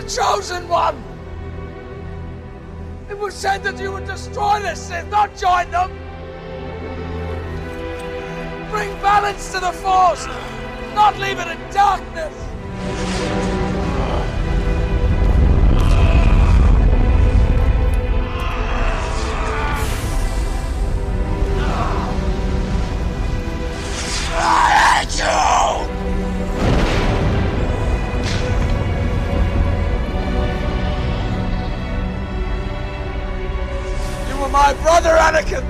the chosen one! It was said that you would destroy the Sith, not join them! Bring balance to the Force, not leave it in darkness! Anakin!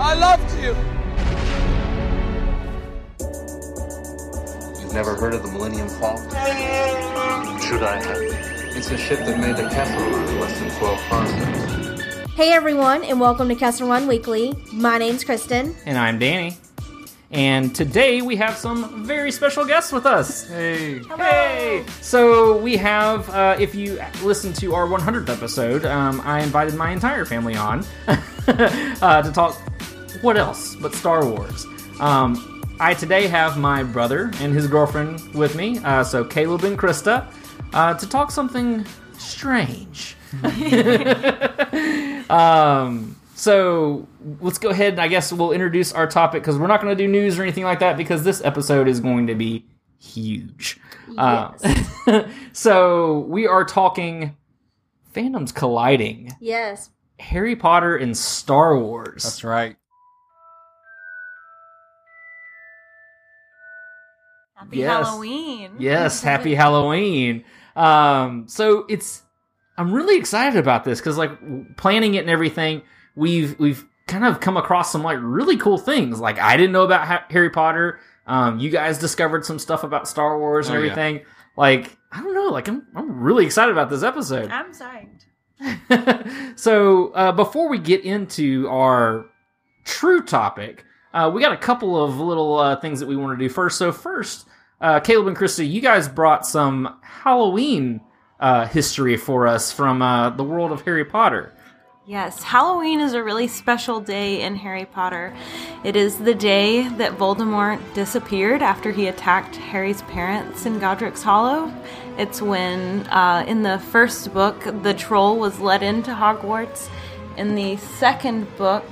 I loved you! You've never heard of the Millennium Falcon? Should I have? It's a ship that made the Kessel Run less than 12 kilometers. Hey everyone, and welcome to Kessel Run Weekly. My name's Kristen. And I'm Danny. And today we have some very special guests with us. Hey. Hey! So we have, uh, if you listen to our 100th episode, um, I invited my entire family on uh, to talk. What else but Star Wars? Um, I today have my brother and his girlfriend with me, uh, so Caleb and Krista, uh, to talk something strange. um, so let's go ahead and I guess we'll introduce our topic because we're not going to do news or anything like that because this episode is going to be huge. Uh, so we are talking fandoms colliding. Yes. Harry Potter and Star Wars. That's right. Happy Yes. Halloween. Yes, happy Halloween. Um, so it's I'm really excited about this because like planning it and everything, we've we've kind of come across some like really cool things. Like I didn't know about ha- Harry Potter. Um, you guys discovered some stuff about Star Wars and Oh, yeah. everything. Like I don't know. Like I'm I'm really excited about this episode. I'm psyched. so uh, before we get into our true topic, uh, we got a couple of little uh, things that we want to do first. So first, uh, Caleb and Krista, you guys brought some Halloween uh, history for us from uh, the world of Harry Potter. Yes, Halloween is a really special day in Harry Potter. It is the day that Voldemort disappeared after he attacked Harry's parents in Godric's Hollow. It's when, uh, in the first book, the troll was let into Hogwarts. In the second book,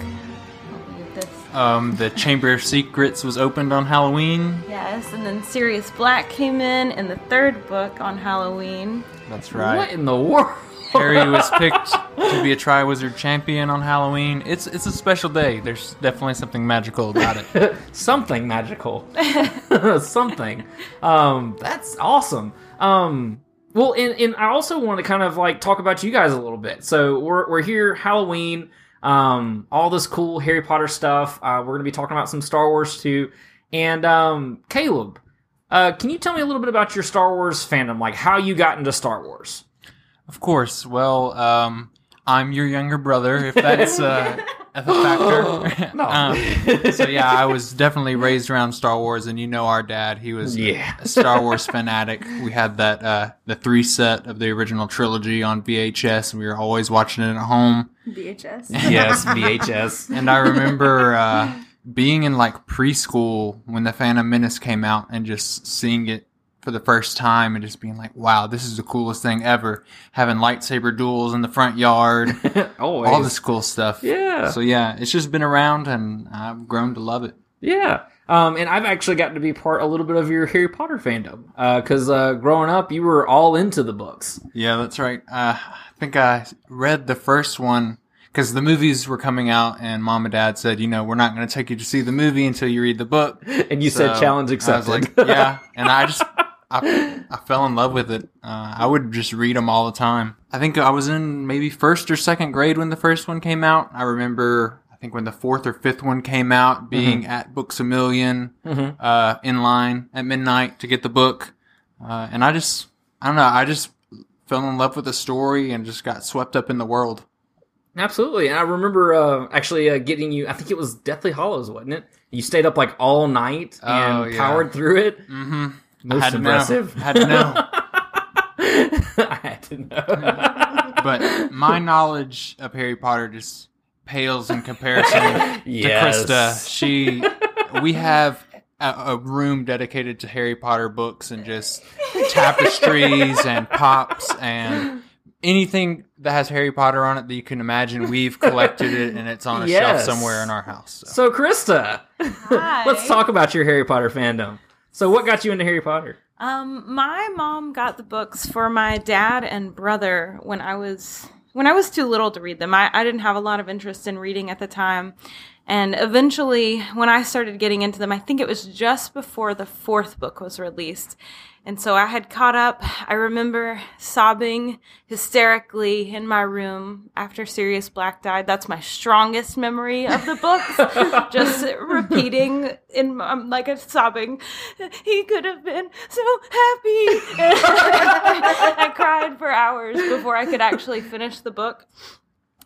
this. Um, the Chamber of Secrets was opened on Halloween. yes, and then Sirius Black came in in the third book on Halloween. That's right. What in the world? Harry was picked to be a Triwizard champion on Halloween. It's it's a special day. There's definitely something magical about it. Something magical. Something. Um, that's awesome. Um, well, and, and I also want to kind of like talk about you guys a little bit. So we're we're here Halloween. Um, all this cool Harry Potter stuff. Uh, we're gonna be talking about some Star Wars too. And um, Caleb, uh, can you tell me a little bit about your Star Wars fandom? Like how you got into Star Wars? Of course. Well, um, I'm your younger brother, if that's uh, a factor. No. um, so yeah, I was definitely raised around Star Wars, and you know our dad. He was a- Yeah. a Star Wars fanatic. We had that uh, the three set of the original trilogy on VHS, and we were always watching it at home. VHS. yes, VHS. And I remember uh, being in like preschool when the Phantom Menace came out, and just seeing it for the first time, and just being like, "Wow, this is the coolest thing ever!" Having lightsaber duels in the front yard. All this cool stuff. Yeah. So yeah, it's just been around, and I've grown to love it. Yeah. Um, and I've actually gotten to be part a little bit of your Harry Potter fandom because uh, growing up, you were all into the books. Yeah, that's right. Uh, I think I read the first one because the movies were coming out, and mom and dad said, you know, we're not going to take you to see the movie until you read the book. And you said So challenge I was accepted. like, yeah, and I just. I, I fell in love with it. Uh, I would just read them all the time. I think I was in maybe first or second grade when the first one came out. I remember, I think when the fourth or fifth one came out, being at Books-A-Million uh, in line at midnight to get the book. Uh, and I just, I don't know, I just fell in love with the story and just got swept up in the world. Absolutely. And I remember uh, actually uh, getting you, I think it was Deathly Hallows, wasn't it? You stayed up like all night and Oh, yeah. powered through it. Mm-hmm. Most I had impressive. to know. Had to know. I had to know. but my knowledge of Harry Potter just pales in comparison Yes. to Krista. She, we have a, a room dedicated to Harry Potter books and just tapestries and pops and anything that has Harry Potter on it that you can imagine. We've collected it and it's on a Yes. shelf somewhere in our house. So. So, Krista, Hi. let's talk about your Harry Potter fandom. So, what got you into Harry Potter? Um, my mom got the books for my dad and brother when I was when I was too little to read them. I, I didn't have a lot of interest in reading at the time. And eventually, when I started getting into them, I think it was just before the fourth book was released. And so I had caught up. I remember sobbing hysterically in my room after Sirius Black died. That's my strongest memory of the books. just repeating in I'm um, like a sobbing. He could have been so happy. I cried for hours before I could actually finish the book.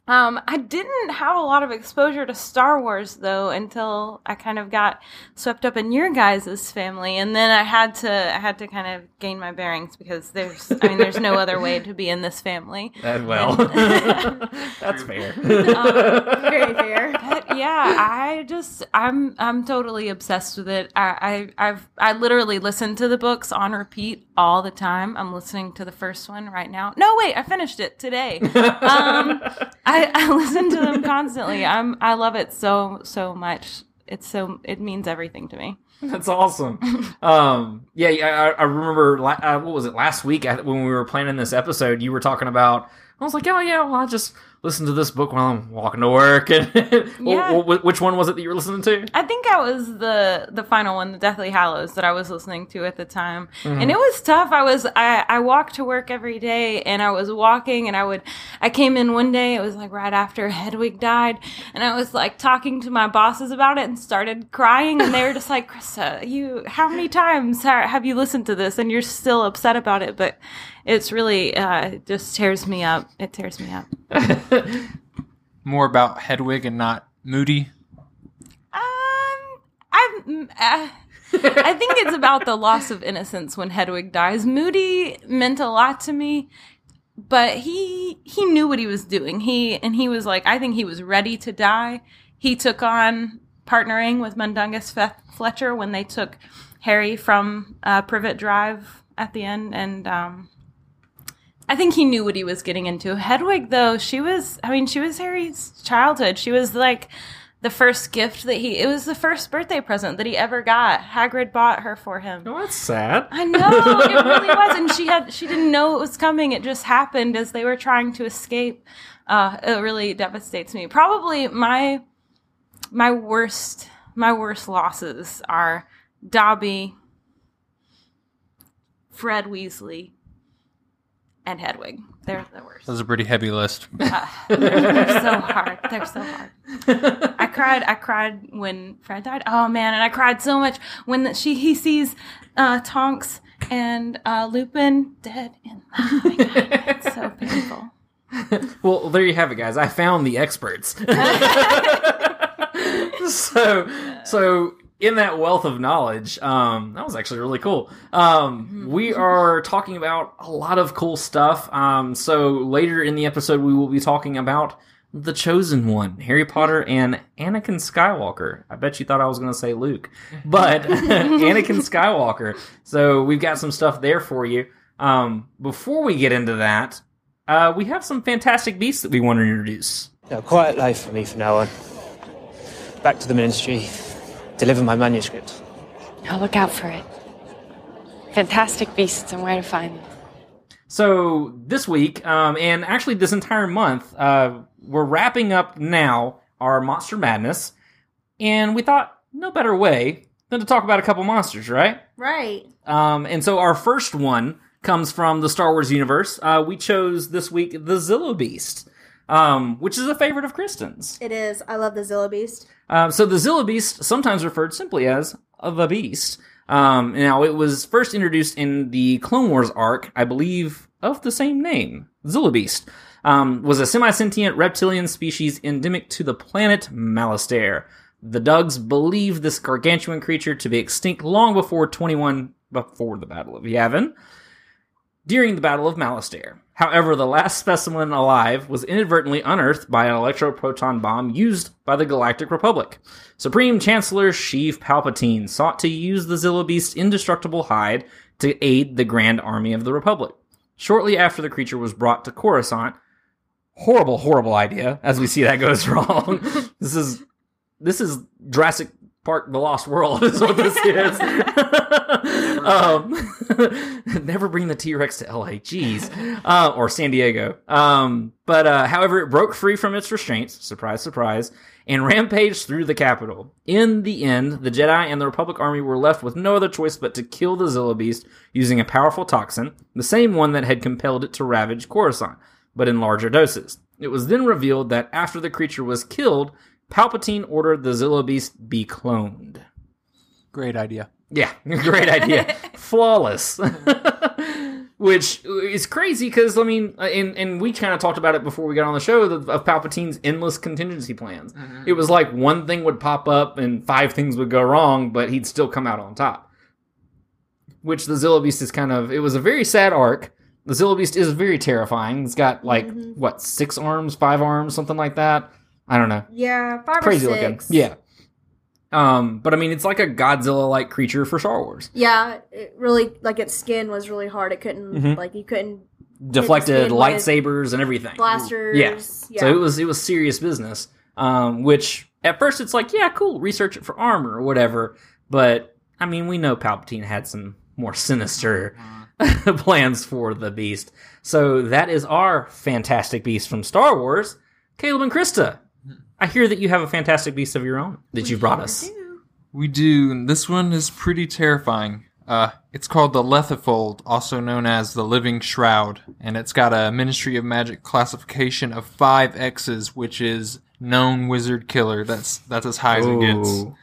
Um, I didn't have a lot of exposure to Star Wars though until I kind of got swept up in your guys' family, and then I had to I had to kind of gain my bearings because there's I mean there's no other way to be in this family. That well, that's fair. Very fair. But yeah, I just I'm I'm totally obsessed with it. I, I I've I literally listen to the books on repeat all the time. I'm listening to the first one right now. No, wait, I finished it today. Um, I, I listen to them constantly. I'm I love it so so much. It's so it means everything to me. That's awesome. Um, yeah, I, I remember. Uh, what was it last week when we were planning this episode? You were talking about. I was like, oh yeah, well, I just listen to this book while I'm walking to work. And Yeah. Wh- wh- which one was it that you were listening to? I think that was the the final one, the Deathly Hallows, that I was listening to at the time, mm-hmm. and it was tough. I was I I walked to work every day, and I was walking, and I would I came in one day. It was like right after Hedwig died, and I was like talking to my bosses about it, and started crying, and they were just like, "Krista, you how many times have you listened to this, and you're still upset about it?" But it's really uh, it just tears me up. It tears me up. More about Hedwig and not Moody. Um, I'm. Uh, I think it's about the loss of innocence when Hedwig dies. Moody meant a lot to me, but he he knew what he was doing. He and he was like, I think he was ready to die. He took on partnering with Mundungus Fe- Fletcher when they took Harry from uh, Privet Drive at the end, and um, I think he knew what he was getting into. Hedwig, though, she was, I mean, she was Harry's childhood. She was like the first gift that he, it was the first birthday present that he ever got. Hagrid bought her for him. Oh, that's sad. I know, it really was. And she had, she didn't know it was coming. It just happened as they were trying to escape. Uh, it really devastates me. Probably my, my worst, my worst losses are Dobby, Fred Weasley, and Hedwig. They're the worst. That's a pretty heavy list. They're so hard. They're so hard. I cried. I cried when Fred died. Oh man, and I cried so much when the, she he sees uh, Tonks and uh, Lupin dead. In, oh my god, it's so painful. Well, there you have it, guys. I found the experts. so, so in that wealth of knowledge, um, that was actually really cool. Um, we are talking about a lot of cool stuff. Um, so later in the episode, we will be talking about the chosen one, Harry Potter and Anakin Skywalker. I bet you thought I was going to say Luke, but Anakin Skywalker. So we've got some stuff there for you. Um, before we get into that, uh, we have some fantastic beasts that we want to introduce. No, quiet life for me from now on. Back to the ministry, deliver my manuscript. I'll look out for it. Fantastic beasts and where to find them. So this week, um, and actually this entire month, uh, we're wrapping up now our Monster Madness, and we thought no better way than to talk about a couple monsters, right? Right. Um, and so our first one comes from the Star Wars universe. Uh, we chose this week the Zillo Beast, um, which is a favorite of Kristen's. It is. I love the Zillo Beast. Um, so the Zillo Beast, sometimes referred simply as the Beast. Um, now it was first introduced in the Clone Wars arc, I believe, of the same name, Zillo Beast. Um, was a semi-sentient reptilian species endemic to the planet Malastare. The Dugs believed this gargantuan creature to be extinct long before 21 before the Battle of Yavin. During the Battle of Malastare. However, the last specimen alive was inadvertently unearthed by an electroproton bomb used by the Galactic Republic. Supreme Chancellor Sheev Palpatine sought to use the Zillo Beast's indestructible hide to aid the Grand Army of the Republic. Shortly after the creature was brought to Coruscant, horrible, horrible idea. As we see that goes wrong. this is this is Jurassic Park: The Lost World is what this is. um, never bring the T Rex to L.A. Jeez, uh, or San Diego. Um, but uh, however, it broke free from its restraints. Surprise, surprise. And rampaged through the capital. In the end, the Jedi and the Republic army were left with no other choice but to kill the Zillo Beast using a powerful toxin, the same one that had compelled it to ravage Coruscant, but in larger doses. It was then revealed that after the creature was killed, Palpatine ordered the Zillo Beast be cloned. Great idea. Yeah, great idea. Flawless. Which is crazy because, I mean, uh, and, and we kind of talked about it before we got on the show of, of Palpatine's endless contingency plans. It was like one thing would pop up and five things would go wrong, but he'd still come out on top. Which the Zillo Beast is kind of, it was a very sad arc. The Zillo Beast is very terrifying. It's got like, what, six arms, five arms, something like that? I don't know Yeah, five crazy or six. looking. Yeah. Um, but I mean, it's like a Godzilla like creature for Star Wars. Yeah, it really like its skin was really hard. It couldn't Mhm. like you couldn't Deflected lightsabers and everything. blasters. Yeah. yeah. So it was it was serious business. Um, which at first it's like, yeah, cool, research it for armor or whatever. But I mean, we know Palpatine had some more sinister plans for the beast. So that is our fantastic beast from Star Wars, Caleb and Krista. I hear that you have a fantastic beast of your own that you brought us. We do. and This one is pretty terrifying. Uh, it's called the Lethifold, also known as the Living Shroud, and it's got a Ministry of Magic classification of five X's, which is known wizard killer. That's that's as high as it gets. Ooh.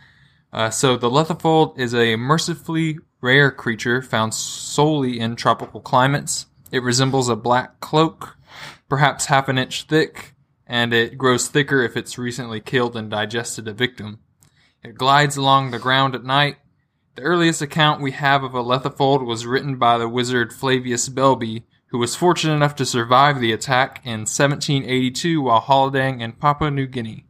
Uh, so the Lethifold is a mercifully rare creature found solely in tropical climates. It resembles a black cloak, perhaps half an inch thick, and it grows thicker if it's recently killed and digested a victim. It glides along the ground at night. The earliest account we have of a Lethifold was written by the wizard Flavius Belby, who was fortunate enough to survive the attack in 1782 while holidaying in Papua New Guinea.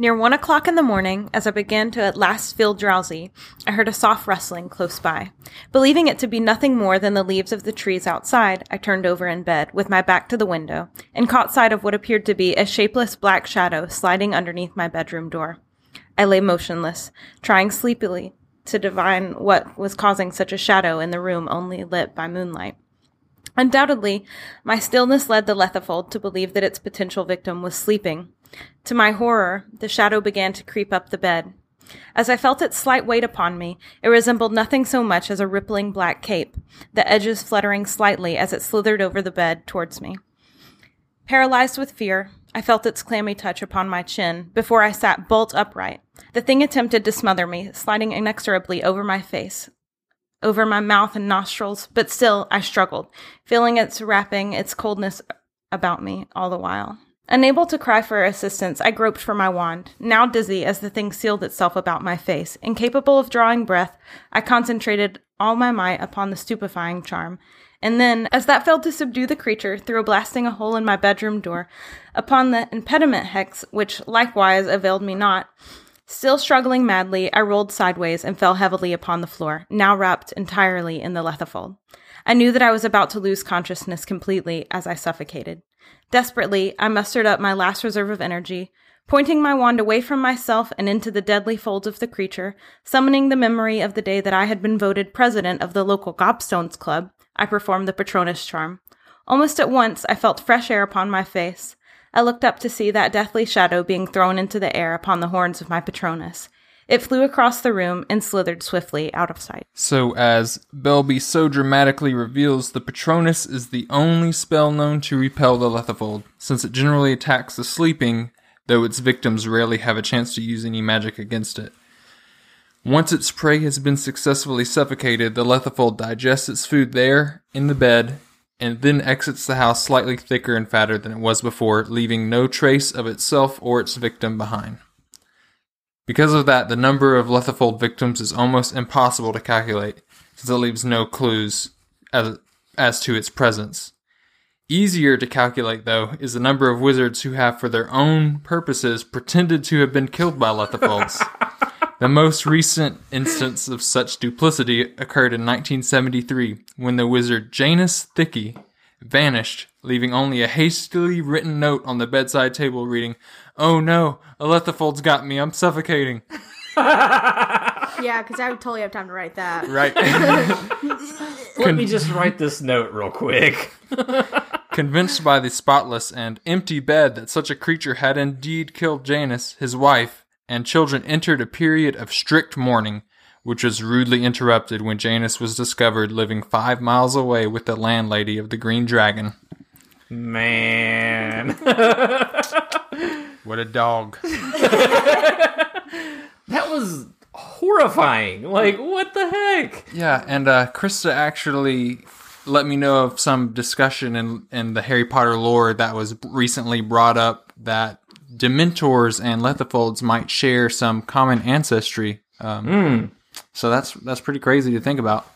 Near one o'clock in the morning, as I began to at last feel drowsy, I heard a soft rustling close by. Believing it to be nothing more than the leaves of the trees outside, I turned over in bed, with my back to the window, and caught sight of what appeared to be a shapeless black shadow sliding underneath my bedroom door. I lay motionless, trying sleepily to divine what was causing such a shadow in the room only lit by moonlight. Undoubtedly, my stillness led the Lethifold to believe that its potential victim was sleeping. To my horror, the shadow began to creep up the bed. As I felt its slight weight upon me, it resembled nothing so much as a rippling black cape, the edges fluttering slightly as it slithered over the bed towards me. Paralyzed with fear, I felt its clammy touch upon my chin before I sat bolt upright. The thing attempted to smother me, sliding inexorably over my face, over my mouth and nostrils, but still I struggled, feeling its wrapping its coldness about me all the while. Unable to cry for assistance, I groped for my wand. Now dizzy as the thing sealed itself about my face, incapable of drawing breath, I concentrated all my might upon the stupefying charm. And then, as that failed to subdue the creature through blasting a hole in my bedroom door, upon the impediment hex, which likewise availed me not, Still struggling madly, I rolled sideways and fell heavily upon the floor, now wrapped entirely in the lethifold. I knew that I was about to lose consciousness completely as I suffocated. Desperately, I mustered up my last reserve of energy, pointing my wand away from myself and into the deadly folds of the creature, summoning the memory of the day that I had been voted president of the local Gobstones Club, I performed the Patronus charm. Almost at once, I felt fresh air upon my face. I looked up to see that deathly shadow being thrown into the air upon the horns of my Patronus. It flew across the room and slithered swiftly out of sight. So, as Belby so dramatically reveals, the Patronus is the only spell known to repel the Lethifold, since it generally attacks the sleeping, though its victims rarely have a chance to use any magic against it. Once its prey has been successfully suffocated, the Lethifold digests its food there, in the bed, and then exits the house slightly thicker and fatter than it was before, leaving no trace of itself or its victim behind. Because of that, the number of Lethifold victims is almost impossible to calculate, since it leaves no clues as as to its presence. Easier to calculate, though, is the number of wizards who have, for their own purposes, pretended to have been killed by Lethifolds. the most recent instance of such duplicity occurred in 1973, when the wizard Janus Thicky vanished, leaving only a hastily written note on the bedside table reading, Oh no, a Lethifold's got me, I'm suffocating. Yeah, because I would totally have time to write that. Right. Let me just write this note real quick. Convinced by the spotless and empty bed that such a creature had indeed killed Janus, his wife, and children entered a period of strict mourning, which was rudely interrupted when Janus was discovered living five miles away with the landlady of the Green Dragon. Man. What a dog. That was horrifying. Like, what the heck? Yeah, and uh, Krista actually let me know of some discussion in, in the Harry Potter lore that was recently brought up that Dementors and Lethifolds might share some common ancestry. Um, So that's that's pretty crazy to think about.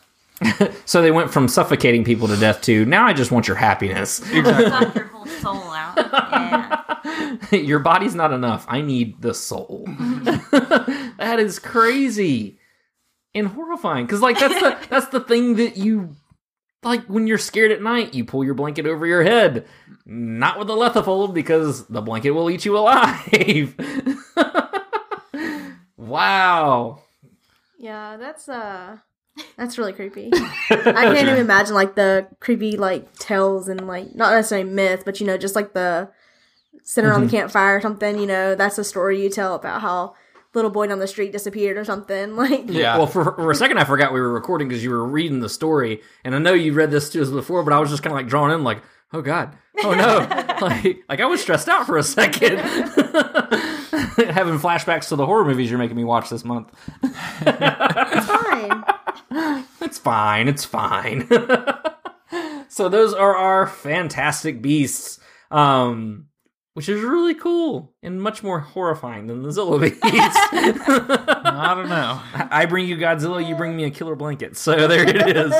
So they went from suffocating people to death to now I just want your happiness. Suck your whole soul out. Yeah. your body's not enough. I need the soul. that is crazy and horrifying because like that's the that's the thing that you like when you're scared at night you pull your blanket over your head not with the lethifold because the blanket will eat you alive wow Yeah, that's uh that's really creepy. I can't even imagine like the creepy like tales and like not necessarily myth, but you know, just like the sitting around the mm-hmm. campfire or something, you know, that's a story you tell about how little boy down the street disappeared or something. Like Yeah. well for, for a second i forgot we were recording because you were reading the story and i know you read this to us before but i was just kind of like drawn in like oh god oh no like, like i was stressed out for a second having flashbacks to the horror movies you're making me watch this month it's fine. It's fine. It's fine. so those are our fantastic beasts, um, which is really cool and much more horrifying than the Zillo beasts. I don't know. I bring you Godzilla, you bring me a killer blanket. So there it is.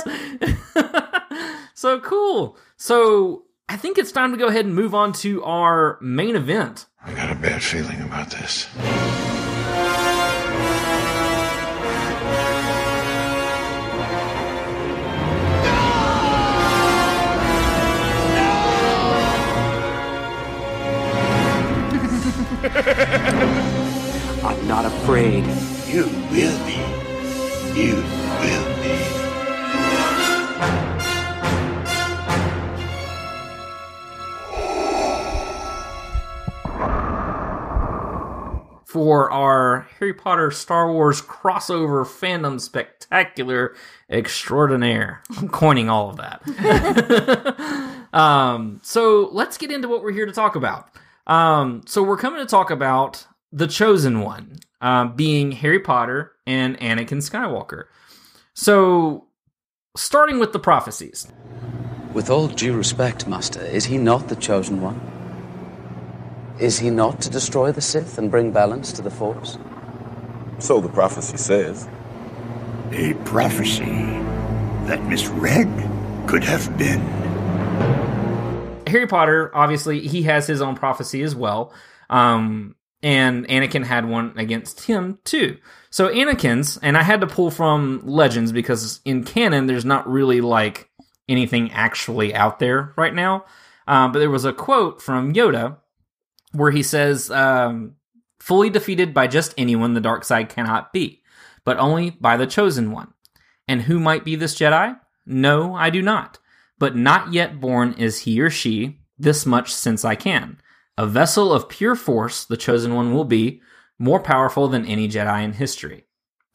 So cool. So I think it's time to go ahead and move on to our main event. I got a bad feeling about this. I'm not afraid. You will be. You will be. For our Harry Potter Star Wars crossover fandom spectacular extraordinaire. I'm coining all of that. um, so let's get into what we're here to talk about. Um, so we're coming to talk about the chosen one, uh, being Harry Potter and Anakin Skywalker. So starting with the prophecies. With all due respect, Master, is he not the chosen one? Is he not to destroy the Sith and bring balance to the Force? So the prophecy says. A prophecy that misread could have been. Harry Potter, obviously, he has his own prophecy as well. Um, and Anakin had one against him too. So Anakin's, and I had to pull from Legends because in canon, there's not really like anything actually out there right now. Um, but there was a quote from Yoda where he says, um, fully defeated by just anyone the dark side cannot be, but only by the chosen one. And who might be this Jedi? No, I do not. But not yet born is he or she, this much since I can. A vessel of pure force, the chosen one will be, more powerful than any Jedi in history.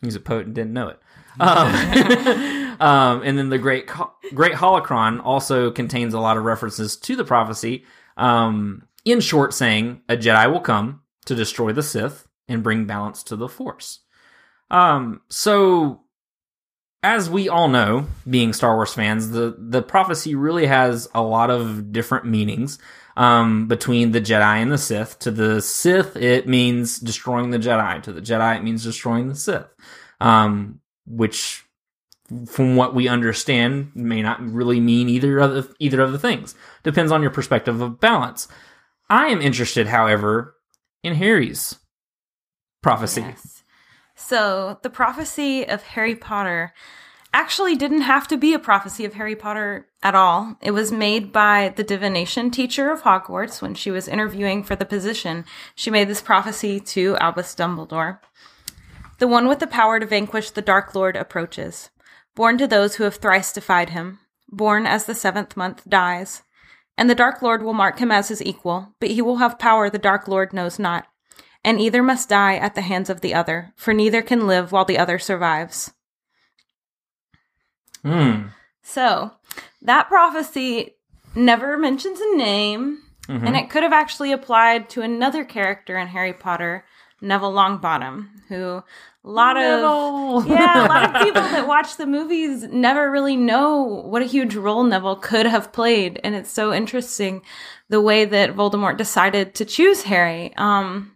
He's a poet and didn't know it. Um, um, and then the great great holocron also contains a lot of references to the prophecy. Um, in short, saying a Jedi will come to destroy the Sith and bring balance to the Force. Um, so as we all know, being Star Wars fans, the the prophecy really has a lot of different meanings um, between the Jedi and the Sith. To the Sith, it means destroying the Jedi. To the Jedi, it means destroying the Sith. Um, which from what we understand, may not really mean either of the, either of the things. Depends on your perspective of balance. I am interested, however, in Harry's prophecy. So, the prophecy of Harry Potter actually didn't have to be a prophecy of Harry Potter at all. It was made by the divination teacher of Hogwarts when she was interviewing for the position. She made this prophecy to Albus Dumbledore. The one with the power to vanquish the Dark Lord approaches. Born to those who have thrice defied him, born as the seventh month dies. And the Dark Lord will mark him as his equal, but he will have power the Dark Lord knows not. And either must die at the hands of the other, for neither can live while the other survives. Hmm. So, that prophecy never mentions a name, Mhm. and it could have actually applied to another character in Harry Potter, Neville Longbottom, who a lot Neville. of yeah, a lot of people that watch the movies never really know what a huge role Neville could have played, and it's so interesting the way that Voldemort decided to choose Harry. Um,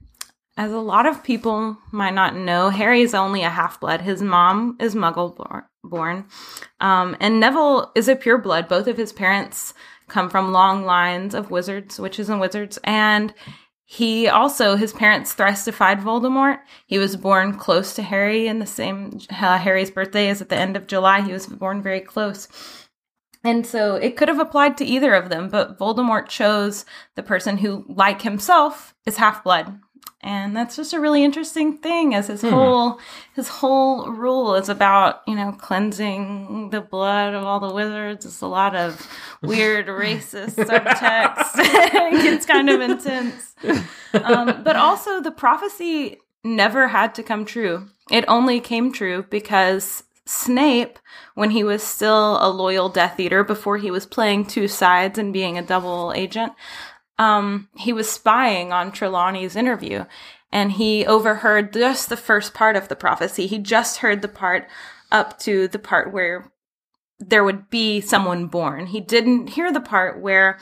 as a lot of people might not know, Harry is only a half blood. His mom is Muggle born, um, and Neville is a pure blood. Both of his parents come from long lines of wizards, witches, and wizards, and he also his parents thrice defied Voldemort. He was born close to Harry, in the same uh, Harry's birthday is at the end of July. He was born very close. And so it could have applied to either of them, but Voldemort chose the person who, like himself, is half blood. And that's just a really interesting thing as his Hmm. whole his whole rule is about, you know, cleansing the blood of all the wizards. It's a lot of weird racist subtext. it gets kind of intense. Um, but also the prophecy never had to come true. It only came true because Snape, when he was still a loyal Death Eater, before he was playing two sides and being a double agent, um, he was spying on Trelawney's interview and he overheard just the first part of the prophecy. He just heard the part up to the part where there would be someone born. He didn't hear the part where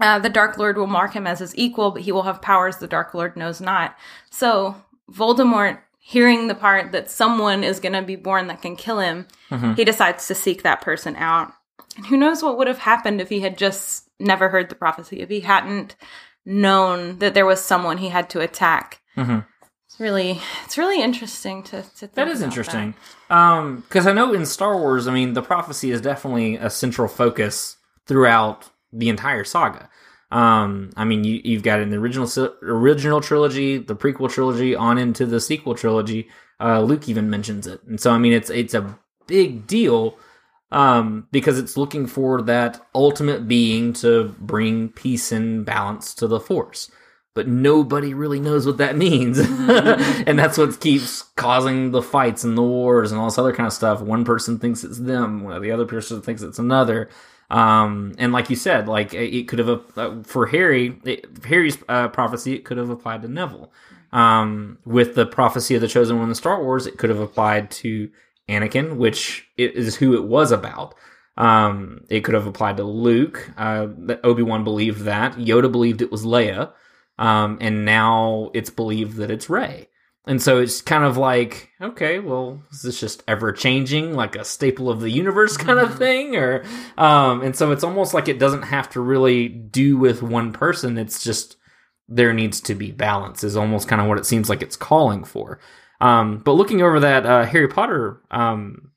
uh, the Dark Lord will mark him as his equal, but he will have powers the Dark Lord knows not. So Voldemort, hearing the part that someone is going to be born that can kill him, Mhm. he decides to seek that person out. And who knows what would have happened if he had just never heard the prophecy, if he hadn't known that there was someone he had to attack. Mhm. It's really, it's really interesting to. to think That is interesting. Um, because I know in Star Wars, I mean, the prophecy is definitely a central focus throughout the entire saga. Um, I mean, you, you've got it in the original original trilogy, the prequel trilogy, on into the sequel trilogy. Uh, Luke even mentions it, and so I mean, it's it's a big deal um, because it's looking for that ultimate being to bring peace and balance to the Force. But nobody really knows what that means, and that's what keeps causing the fights and the wars and all this other kind of stuff. One person thinks it's them, the other person thinks it's another. Um, and like you said, like it could have uh, for Harry, it, Harry's uh, prophecy, it could have applied to Neville. Um, with the prophecy of the chosen one in Star Wars, it could have applied to Anakin, which is who it was about. Um, it could have applied to Luke. Uh, Obi Wan believed that. Yoda believed it was Leia. Um, and now it's believed that it's Rey. And so it's kind of like, okay, well, is this just ever changing, like a staple of the universe kind of thing? Or, um, and so it's almost like it doesn't have to really do with one person. It's just there needs to be balance, is almost kind of what it seems like it's calling for. Um, but looking over that uh, Harry Potter um,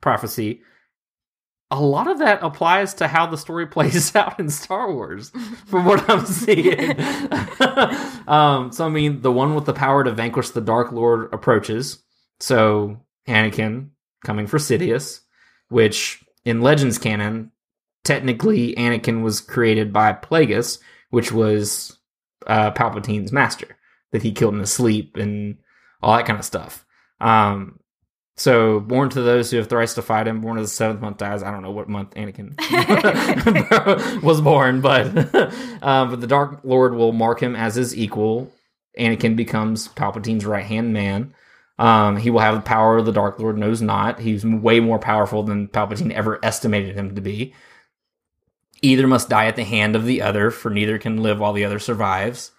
prophecy, a lot of that applies to how the story plays out in Star Wars, from what I'm seeing. um, so, I mean, the one with the power to vanquish the Dark Lord approaches. So, Anakin coming for Sidious, which in Legends canon, technically Anakin was created by Plagueis, which was uh, Palpatine's master that he killed in his sleep and all that kind of stuff. Um, so, born to those who have thrice defied him, born as the seventh month dies. I don't know what month Anakin was born, but um, but the Dark Lord will mark him as his equal. Anakin becomes Palpatine's right hand man. Um, he will have the power the Dark Lord knows not. He's way more powerful than Palpatine ever estimated him to be. Either must die at the hand of the other, for neither can live while the other survives.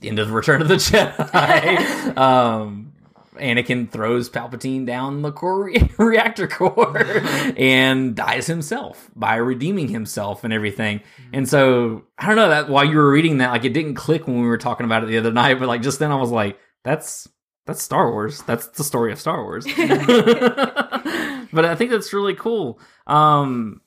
The end of the Return of the Jedi. um, Anakin throws Palpatine down the core re- reactor core and dies himself by redeeming himself and everything. And so I don't know that while you were reading that, like it didn't click when we were talking about it the other night, but like just then I was like, that's that's Star Wars. That's the story of Star Wars. but I think that's really cool. Um,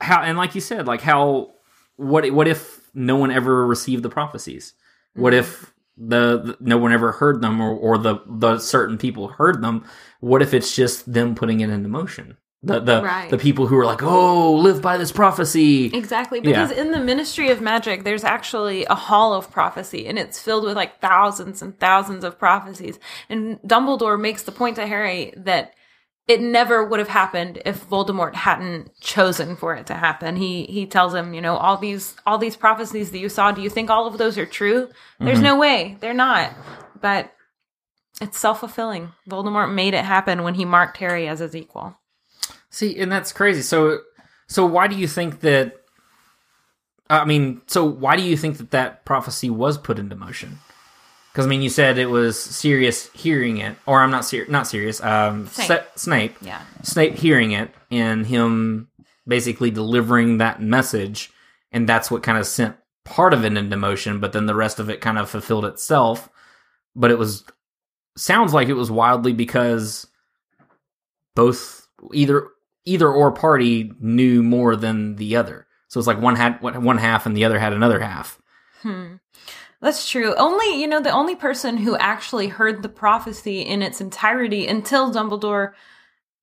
how and like you said, like how what what if no one ever received the prophecies? What mm-hmm. if the, the no one ever heard them or, or the the certain people heard them? What if it's just them putting it into motion? The the Right. the people who are like, oh, live by this prophecy. Exactly, Yeah. because in the Ministry of Magic, there's actually a hall of prophecy, and it's filled with like thousands and thousands of prophecies. And Dumbledore makes the point to Harry that it never would have happened if Voldemort hadn't chosen for it to happen. He he tells him, you know, all these all these prophecies that you saw, do you think all of those are true? There's Mhm. no way, they're not. But it's self fulfilling. Voldemort made it happen when he marked Harry as his equal. See, and that's crazy. So, so why do you think that? I mean, so why do you think that that prophecy was put into motion? Because I mean, you said it was Sirius hearing it, or I'm not ser- not Sirius. Um, Snape. Snape. Snape. Yeah. Snape hearing it and him basically delivering that message, and that's what kind of sent part of it into motion. But then the rest of it kind of fulfilled itself. But it was sounds like it was wildly because both either either or party knew more than the other. So it's like one had one half and the other had another half. Hmm. That's true. Only, you know, the only person who actually heard the prophecy in its entirety until Dumbledore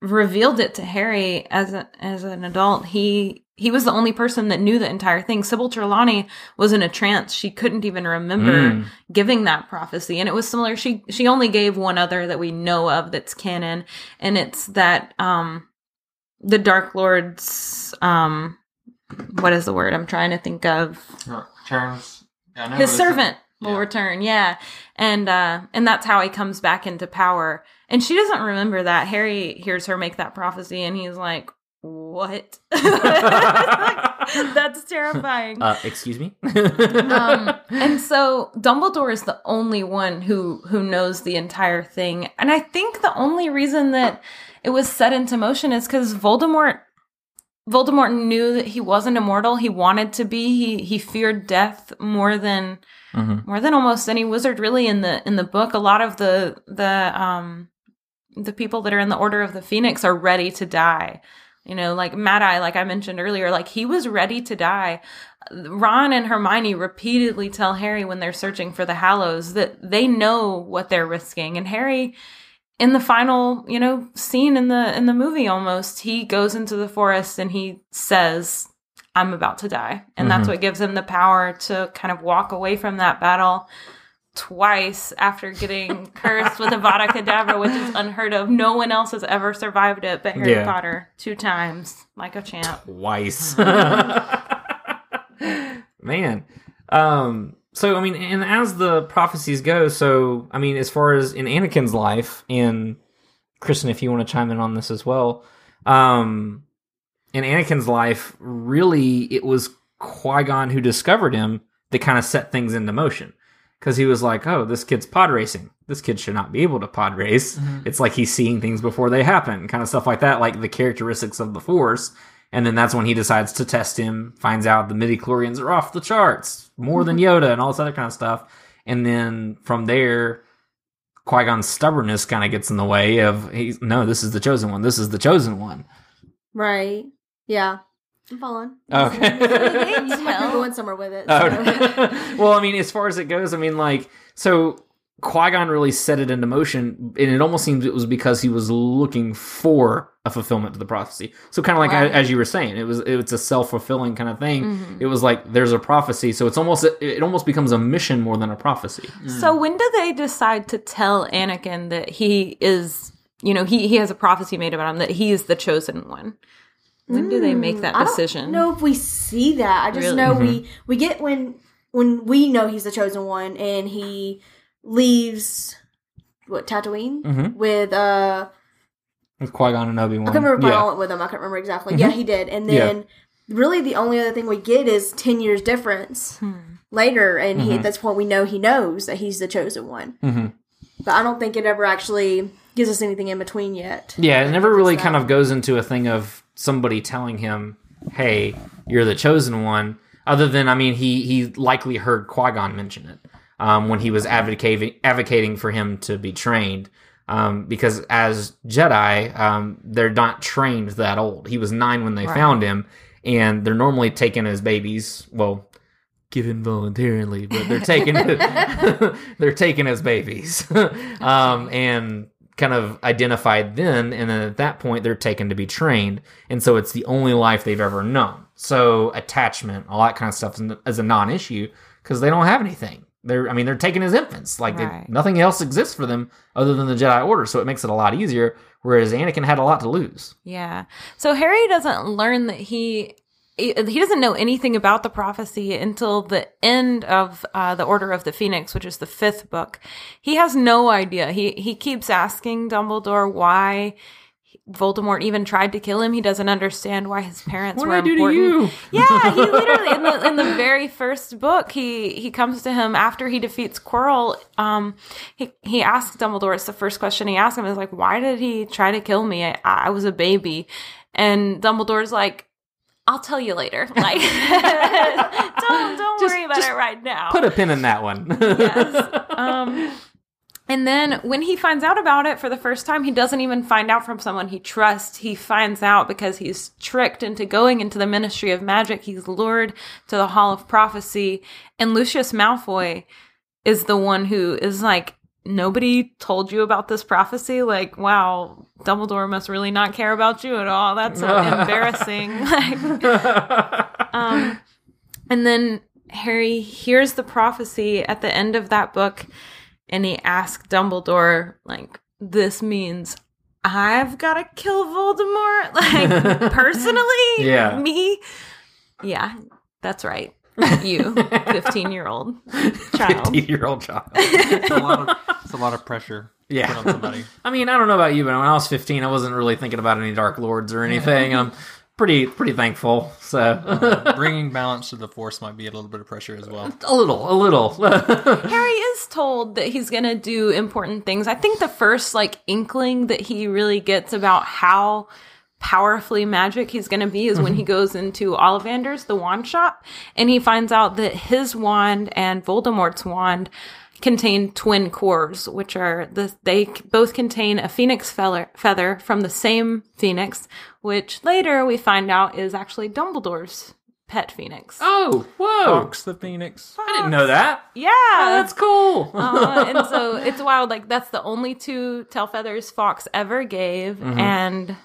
revealed it to Harry as a, as an adult, he he was the only person that knew the entire thing. Sybil Trelawney was in a trance. She couldn't even remember Mm. giving that prophecy. And it was similar. She she only gave one other that we know of that's canon, and it's that um the Dark Lord's um what is the word I'm trying to think of? Turns. I know his it's- servant will return yeah. And uh and that's how he comes back into power. And she doesn't remember that. Harry hears her make that prophecy and he's like what? That's terrifying. Uh, excuse me. um, and so Dumbledore is the only one who who knows the entire thing, and I think the only reason that it was set into motion is because Voldemort. Voldemort knew that he wasn't immortal. He wanted to be. He he feared death more than Mhm. more than almost any wizard really in the in the book. A lot of the the um the people that are in the Order of the Phoenix are ready to die. You know, like Mad Eye, like I mentioned earlier, like he was ready to die. Ron and Hermione repeatedly tell Harry when they're searching for the Hallows that they know what they're risking. And Harry, in the final, you know, scene in the in the movie almost, he goes into the forest and he says, I'm about to die. And that's Mhm. what gives him the power to kind of walk away from that battle twice after getting cursed with Avada Kedavra, which is unheard of. No one else has ever survived it but Harry Yeah. Potter two times, like a champ. Twice. Man. Um so I mean and as the prophecies go, so I mean as far as in Anakin's life and Kristen if you want to chime in on this as well. Um in Anakin's life, really it was Qui-Gon who discovered him that kind of set things into motion. Cause he was like, Oh, this kid's pod racing. This kid should not be able to pod race. Mhm. It's like he's seeing things before they happen, kind of stuff like that, like the characteristics of the force. And then that's when he decides to test him, finds out the midi chlorians are off the charts, more than mm-hmm. Yoda and all this other kind of stuff. And then from there, Qui Gon's stubbornness kind of gets in the way of he's no, this is the chosen one. This is the chosen one. Right. Yeah. I'm following. Okay. you might be going somewhere with it. Oh, so. well, I mean, as far as it goes, I mean, like, so Qui Gon really set it into motion, and it almost seems it was because he was looking for a fulfillment to the prophecy. So, kind of like Right. as you were saying, it was it's a self fulfilling kind of thing. Mhm. It was like there's a prophecy, so it's almost it almost becomes a mission more than a prophecy. So when do they decide to tell Anakin that he is, you know, he, he has a prophecy made about him that he is the chosen one? When do they make that Mm, I don't decision? know if we see that. I just Really? know Mm-hmm. we we get when when we know he's the chosen one and he leaves what Tatooine Mhm. with uh With Qui Gon and Obi Wan, I can't remember if I yeah. went with him. I can't remember exactly. Mhm. Yeah, he did. And Yeah. then really the only other thing we get is ten years difference Hmm. later, and he Mhm. at this point we know he knows that he's the chosen one. Mhm. but I don't think it ever actually gives us anything in between yet. Yeah, it never really kind of goes into a thing of somebody telling him, "Hey, you're the chosen one." Other than, I mean, he he likely heard Qui Gon mention it um, when he was advocating advocating for him to be trained. Um, because as Jedi, um, they're not trained that old. He was nine when they Right. found him, and they're normally taken as babies. Well, given voluntarily, but they're taken they're taken as babies, um, and kind of identified then. And then at that point, they're taken to be trained, and so it's the only life they've ever known. So attachment, all that kind of stuff, is- is a non-issue because they don't have anything. They're, I mean, they're taken as infants. Like they- nothing else exists for them other than the Jedi Order. So it makes it a lot easier. Whereas Anakin had a lot to lose. Yeah. So Harry doesn't learn that he he doesn't know anything about the prophecy until the end of uh, the Order of the Phoenix, which is the fifth book. He has no idea. He he keeps asking Dumbledore why Voldemort even tried to kill him. He doesn't understand why his parents What were did I do to important. you? Yeah, he literally in the in the very first book, he he comes to him after he defeats Quirrell. Um, he he asks Dumbledore. It's the first question he asks him is like, "Why did he try to kill me? I, I was a baby," and Dumbledore's like. I'll tell you later. Like, don't don't worry about it right now. Put a pin in that one. Yes. Um, and then when he finds out about it for the first time, he doesn't even find out from someone he trusts. He finds out because he's tricked into going into the Ministry of Magic. He's lured to the Hall of Prophecy. And Lucius Malfoy is the one who is like, nobody told you about this prophecy. Like, wow, Dumbledore must really not care about you at all. That's embarrassing. Like, um, and then Harry hears the prophecy at the end of that book and he asked Dumbledore, like, this means I've got to kill Voldemort? Like, personally? Yeah. Me? Yeah, that's right. You, 15 year old child. 15 year old child. It's a lot of, it's a lot of pressure to Yeah. put on somebody. I mean, I don't know about you, but when I was 15, I wasn't really thinking about any Dark Lords or anything. and I'm um, pretty pretty thankful. So Uh, bringing balance to the force might be a little bit of pressure as well. a little, a little. Harry is told that he's going to do important things. I think the first like inkling that he really gets about how powerfully magic he's going to be is when he goes into Ollivander's the wand shop and he finds out that his wand and Voldemort's wand contain twin cores which are the they both contain a phoenix feather feather from the same phoenix which later we find out is actually Dumbledore's pet phoenix. oh, whoa! Fawkes the Phoenix. I didn't know that. Yeah, Oh, that's cool. uh, and so it's wild. Like that's the only two tail feathers Fawkes ever gave, Mm-hmm. and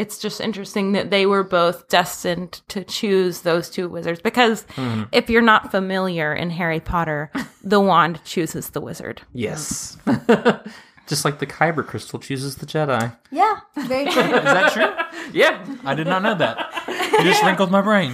it's just interesting that they were both destined to choose those two wizards. Because Mm-hmm. if you're not familiar in Harry Potter, the wand chooses the wizard. yes. Just like the Kyber crystal chooses the Jedi. Yeah, very true. Is that true? Yeah, I did not know that. You just wrinkled my brain.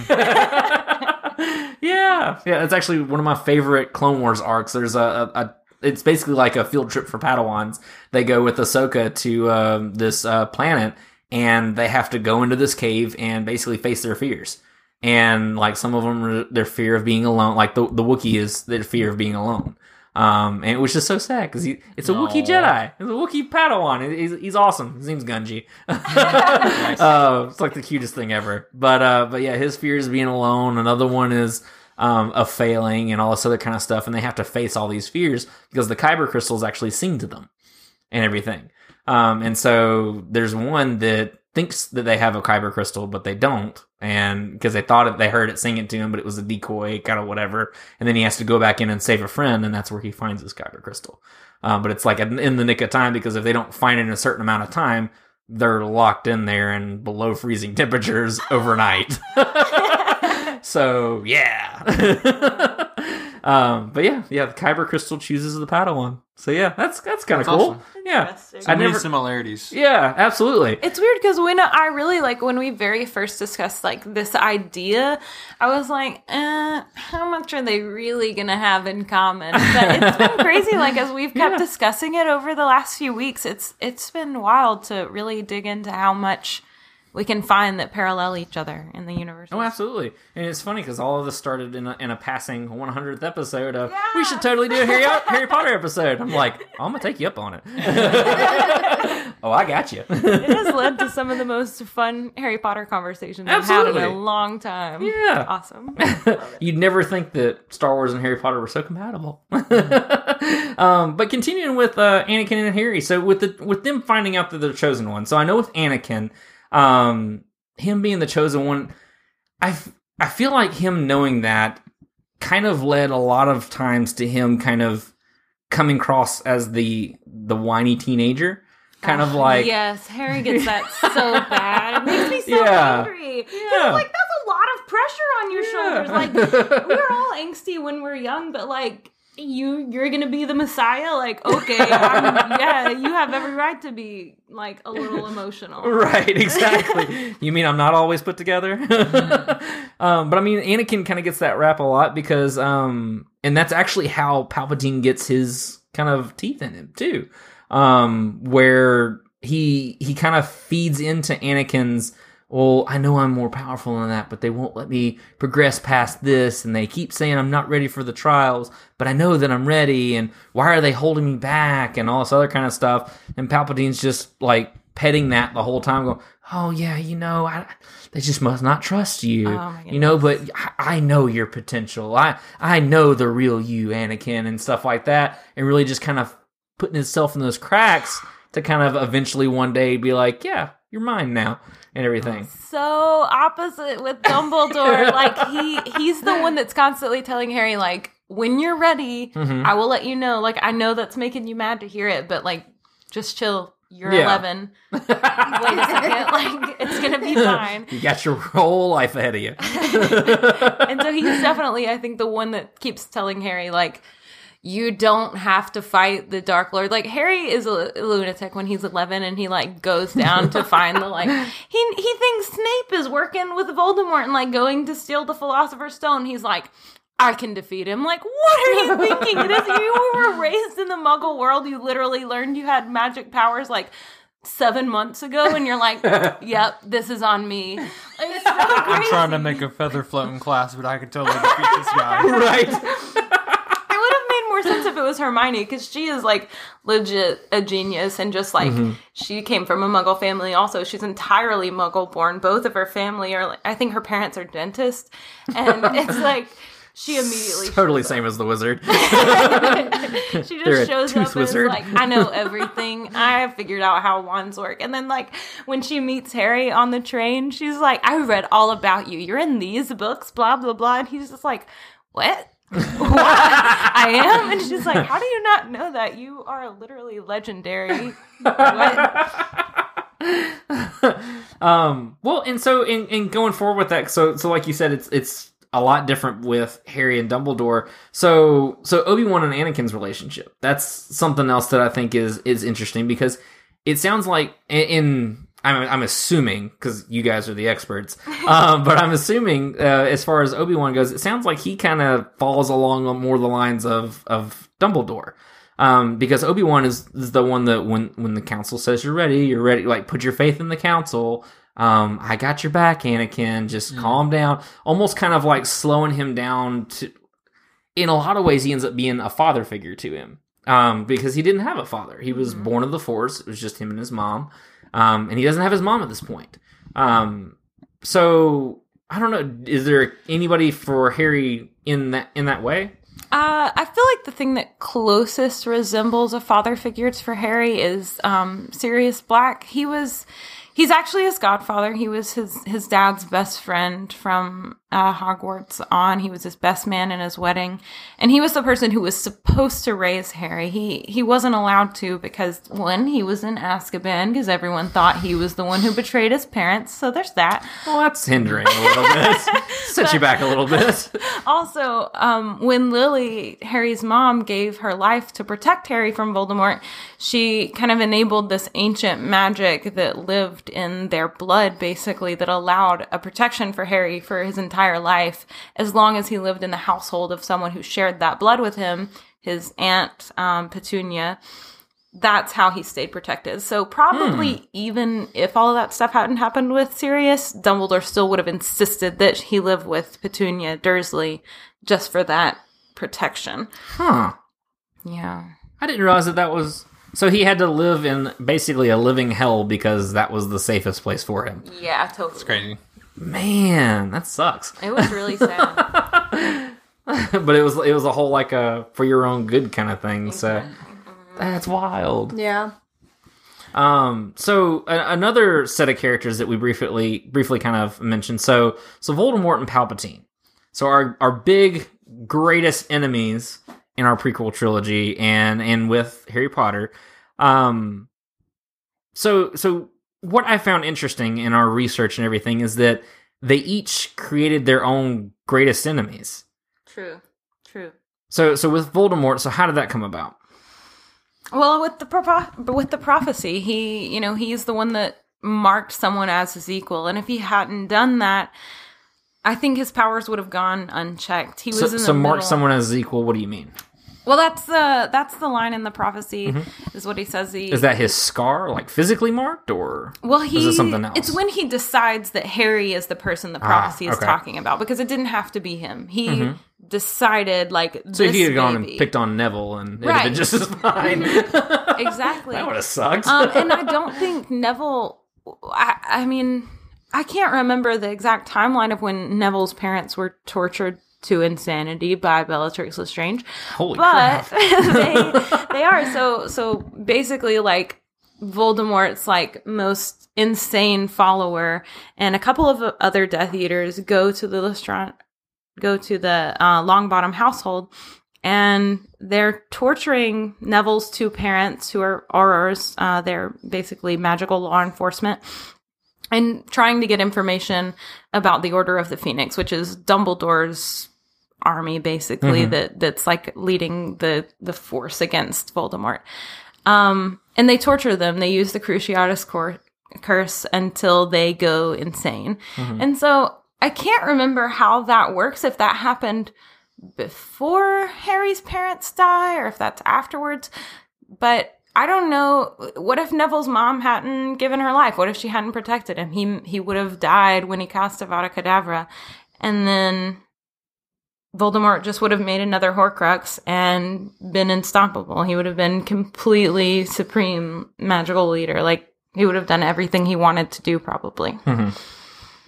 yeah, yeah. It's actually one of my favorite Clone Wars arcs. There's a, a, a it's basically like a field trip for Padawans. They go with Ahsoka to um, this uh, planet, and they have to go into this cave and basically face their fears. And like some of them, are their fear of being alone. Like the the Wookiee is their fear of being alone. Um, and it was just so sad because he it's a Wookiee Jedi, it's a Wookiee Padawan. He's, he's awesome. His name's Gungi. uh, it's like the cutest thing ever. But uh, but yeah, his fear is being alone. Another one is um, of failing and all this other kind of stuff, and they have to face all these fears because the Kyber crystals actually sing to them and everything. Um, and so there's one that thinks that they have a kyber crystal, but they don't, and because they thought it, they heard it sing it to him, but it was a decoy, kind of whatever. And then he has to go back in and save a friend, and that's where he finds his kyber crystal. Um, but it's like in in the nick of time because if they don't find it in a certain amount of time, they're locked in there and below freezing temperatures overnight. so yeah. um, but yeah, yeah, the kyber crystal chooses the Padawan. So yeah, that's that's kind of cool. awesome. Yeah, Interesting. So I many never. similarities. Yeah, absolutely. It's weird because when I really like when we very first discussed like this idea, I was like, eh, how much are they really gonna have in common? But it's been crazy. Like as we've kept Yeah. discussing it over the last few weeks, it's it's been wild to really dig into how much we can find that parallel each other in the universe. Oh, absolutely. And it's funny because all of this started in a, in a passing 100th episode of, we should totally do a Harry, Harry Potter episode. I'm like, I'm going to take you up on it. oh, I got you. it has led to some of the most fun Harry Potter conversations I've had in a long time. Yeah. Awesome. You'd never think that Star Wars and Harry Potter were so compatible. um, but continuing with uh, Anakin and Harry, so with the with them finding out that they're chosen one. So I know with Anakin, um, him being the chosen one, I I feel like him knowing that kind of led a lot of times to him kind of coming across as the the whiny teenager, kind of like yes, Harry gets that so bad. It makes me so Yeah. angry. Yeah. like that's a lot of pressure on your shoulders. Like we're all angsty when we're young, but like you you're gonna be the messiah. Like okay, I'm, yeah, you have every right to be like a little emotional. Right, exactly. you mean I'm not always put together? um, but I mean, Anakin kind of gets that rap a lot because, um, and that's actually how Palpatine gets his kind of teeth in him too, um, where he he kind of feeds into Anakin's. Well, I know I'm more powerful than that, but they won't let me progress past this, and they keep saying I'm not ready for the trials, but I know that I'm ready, and why are they holding me back, and all this other kind of stuff. And Palpatine's just like petting that the whole time, going, "Oh yeah, you know, I, they just must not trust you, Oh, you know." But I, I know your potential. I I know the real you, Anakin, and stuff like that, and really just kind of putting himself in those cracks to kind of eventually one day be like, "Yeah, you're mine now," and everything. so opposite with Dumbledore. like he he's the one that's constantly telling Harry like when you're ready, Mhm. I will let you know. Like I know that's making you mad to hear it, but like just chill. You're Yeah. 11. Wait a second. Like it's going to be fine. You got your whole life ahead of you. and so he's definitely, I think, the one that keeps telling Harry, like, you don't have to fight the Dark Lord. Like Harry is a lunatic when he's 11 and he like goes down to find the like he he thinks Snape is working with Voldemort and like going to steal the Philosopher's Stone. He's like I can defeat him. Like, what are you thinking? It is you were raised in the Muggle world. You literally learned you had magic powers like seven months ago, and you're like, "Yep, this is on me." Like, it's so I'm trying to make a feather floating class, but I could totally defeat this guy. right. It would have made more sense if it was Hermione because she is like legit a genius and just like Mhm. she came from a Muggle family. Also, she's entirely Muggle born. Both of her family are. Like, I think her parents are dentists, and it's like she immediately Totally same as the wizard. she They're just shows tooth up wizard. and is like, I know everything. I have figured out how wands work. And then like when she meets Harry on the train, she's like, I read all about you. You're in these books, blah blah blah. And he's just like, What? I am? And she's like, How do you not know that? You are literally legendary. Um well and so in, in going forward with that so so like you said it's it's a lot different with harry and dumbledore so so obi-wan and anakin's relationship that's something else that i think is is interesting because it sounds like in I'm, I'm assuming because you guys are the experts um, but i'm assuming uh, as far as obi-wan goes it sounds like he kind of falls along more the lines of of dumbledore um, because Obi Wan is, is the one that when when the council says you're ready, you're ready. Like put your faith in the council. Um, I got your back, Anakin. Just calm down. Almost kind of like slowing him down to. In a lot of ways, he ends up being a father figure to him. Um, because he didn't have a father. He was born of the Force. It was just him and his mom. Um, and he doesn't have his mom at this point. Um, so I don't know. Is there anybody for Harry in that in that way? Uh, I feel like the thing that closest resembles a father figure for Harry is um, Sirius Black. He was, he's actually his godfather. He was his his dad's best friend from uh, Hogwarts on. He was his best man in his wedding, and he was the person who was supposed to raise Harry. He he wasn't allowed to because one, he was in Azkaban because everyone thought he was the one who betrayed his parents. So there's that. Well, that's hindering a little bit. Set you back a little bit. Also, um, when Lily, Harry's mom, gave her life to protect Harry from Voldemort, she kind of enabled this ancient magic that lived in their blood, basically, that allowed a protection for Harry for his entire life, as long as he lived in the household of someone who shared that blood with him, his aunt, um, Petunia that's how he stayed protected. So probably Hmm. even if all of that stuff hadn't happened with Sirius, Dumbledore still would have insisted that he live with Petunia Dursley just for that protection. Huh. Yeah. I didn't realize that that was. So he had to live in basically a living hell because that was the safest place for him. Yeah, totally. It's crazy. Man, that sucks. It was really sad. but it was it was a whole like a for your own good kind of thing. So that's wild. Yeah. Um, so a- another set of characters that we briefly briefly kind of mentioned. So so Voldemort and Palpatine. So our our big greatest enemies in our prequel trilogy and and with Harry Potter. Um, so so what I found interesting in our research and everything is that they each created their own greatest enemies. True. True. So so with Voldemort, so how did that come about? Well, with the with the prophecy, he you know he's the one that marked someone as his equal, and if he hadn't done that, I think his powers would have gone unchecked. He was So, in the so mark someone as equal. What do you mean? Well, that's the that's the line in the prophecy Mhm. is what he says. He Is that his scar, like physically marked, or Well, he is it something else? It's when he decides that Harry is the person the Ah, prophecy is talking about because it didn't have to be him. He Mhm. decided like so if he had gone baby. and picked on Neville, and have been just as fine. exactly. that would have sucked. um, and I don't think Neville. I, I mean, I can't remember the exact timeline of when Neville's parents were tortured to insanity by Bellatrix Lestrange. Holy but they they are so so basically like Voldemort's like most insane follower, and a couple of other Death Eaters go to the Lestrange, go to the uh, Longbottom household, and they're torturing Neville's two parents, who are Aurors. Uh, they're basically magical law enforcement, and trying to get information about the Order of the Phoenix, which is Dumbledore's army, basically Mhm. that that's like leading the the force against Voldemort. Um, and they torture them. They use the Cruciatus cor- curse until they go insane. Mhm. And so I can't remember how that works. If that happened before Harry's parents die, or if that's afterwards. But I don't know. What if Neville's mom hadn't given her life? What if she hadn't protected him? He he would have died when he cast Avada Kedavra, and then Voldemort just would have made another Horcrux and been unstoppable. He would have been completely supreme magical leader. Like he would have done everything he wanted to do, probably. Mhm.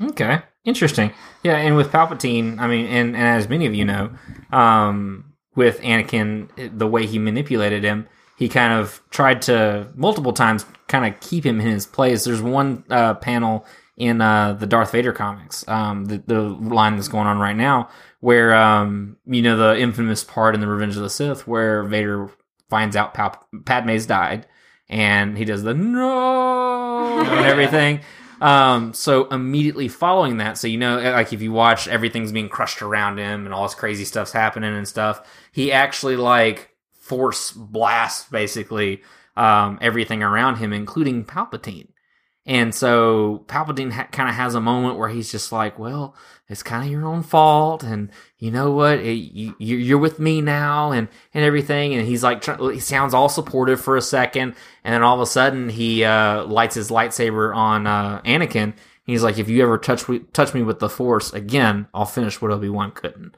Okay, interesting. Yeah, and with Palpatine, I mean, and, and as many of you know, um, with Anakin, the way he manipulated him, he kind of tried to multiple times kind of keep him in his place. There's one uh, panel in uh, the Darth Vader comics, um, the, the line that's going on right now, where um, you know the infamous part in the Revenge of the Sith where Vader finds out Pal- Padme's died, and he does the no and everything. Um, so immediately following that, so you know, like if you watch everything's being crushed around him and all this crazy stuff's happening and stuff, he actually like force blasts basically um, everything around him, including Palpatine. And so Palpatine ha- kind of has a moment where he's just like, "Well, it's kind of your own fault, and you know what? It, you, you're with me now, and and everything." And he's like, try- he sounds all supportive for a second, and then all of a sudden he uh, lights his lightsaber on uh, Anakin. He's like, "If you ever touch touch me with the Force again, I'll finish what Obi Wan couldn't."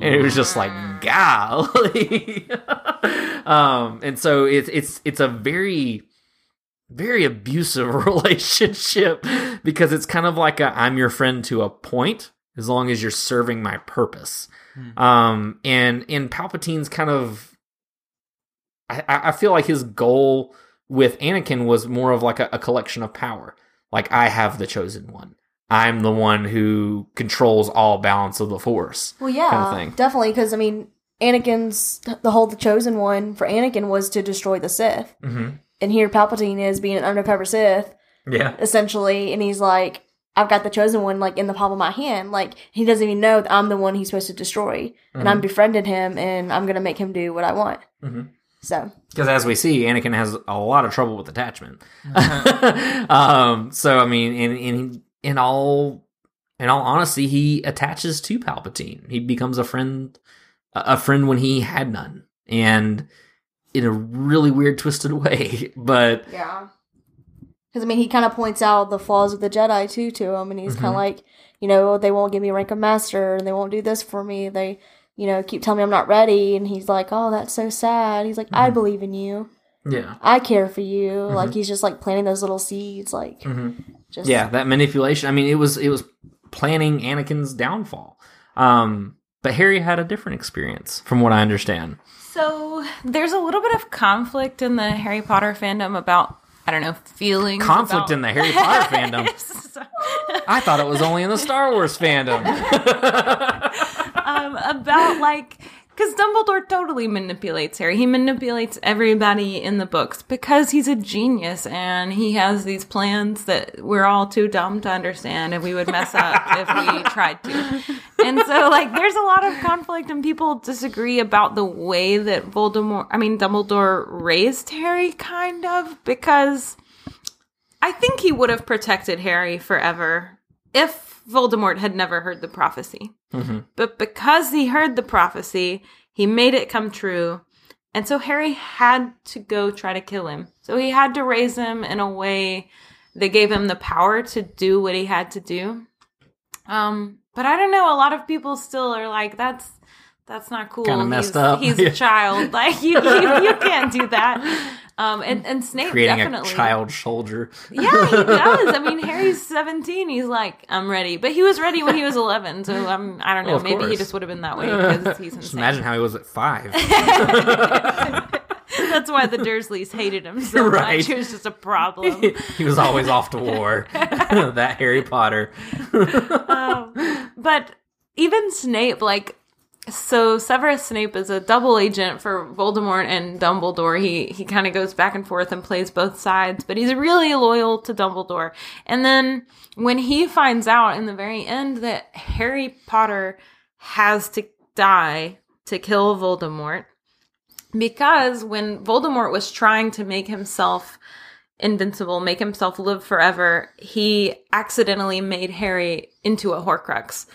And it was just like, golly. um, and so it's it's it's a very very abusive relationship because it's kind of like a I'm your friend to a point as long as you're serving my purpose. Um, and and Palpatine's kind of I, I I feel like his goal with Anakin was more of like a, a collection of power. Like I have the chosen one. I'm the one who controls all balance of the force. Well, yeah, kind of thing. definitely. Because I mean, Anakin's the whole the chosen one for Anakin was to destroy the Sith, Mhm. and here Palpatine is being an undercover Sith, Yeah. essentially, and he's like, "I've got the chosen one like in the palm of my hand." Like he doesn't even know that I'm the one he's supposed to destroy, and I'm Mhm. befriended him, and I'm gonna make him do what I want. Mhm. So Because as we see, Anakin has a lot of trouble with attachment. um, so I mean, and, in in all in all honesty, he attaches to Palpatine. He becomes a friend, a friend when he had none, and in a really weird, twisted way. But Yeah. Because I mean, he kind of points out the flaws of the Jedi too to him, and he's kind Mhm. of like, you know, they won't give me rank of master, and they won't do this for me. They, you know, keep telling me I'm not ready, and he's like, oh, that's so sad. He's like, I Mhm. believe in you. Yeah. I care for you. Like Mhm. he's just like planting those little seeds, like Mhm. Just yeah, that manipulation. I mean, it was it was planning Anakin's downfall. Um, but Harry had a different experience, from what I understand. So there's a little bit of conflict in the Harry Potter fandom about I don't know feelings. Conflict about- in the Harry Potter fandom. I thought it was only in the Star Wars fandom. um, about like because Dumbledore totally manipulates Harry. He manipulates everybody in the books because he's a genius and he has these plans that we're all too dumb to understand and we would mess up if we tried to. And so like there's a lot of conflict and people disagree about the way that Voldemort I mean Dumbledore raised Harry kind of because I think he would have protected Harry forever if Voldemort had never heard the prophecy. Mhm. But because he heard the prophecy, he made it come true. And so Harry had to go try to kill him. So he had to raise him in a way that gave him the power to do what he had to do. Um, but I don't know, a lot of people still are like, that's that's not cool. Kinda messed he's, up. He's a child. Like you, you, you can't do that. Um, and, and Snape Creating definitely a child soldier. yeah, he does. I mean, Harry's 17. He's like, I'm ready. But he was ready when he was 11. So I'm, I don't know. Well, of maybe he just would have been that way because he's Just imagine how he was at five. That's why the Dursleys hated him so Right. much. It was just a problem. he was always off to war. that Harry Potter. um, but even Snape, like, so Severus Snape is a double agent for Voldemort and Dumbledore. He he kind of goes back and forth and plays both sides, but he's really loyal to Dumbledore. And then when he finds out in the very end that Harry Potter has to die to kill Voldemort, because when Voldemort was trying to make himself invincible, make himself live forever, he accidentally made Harry into a Horcrux.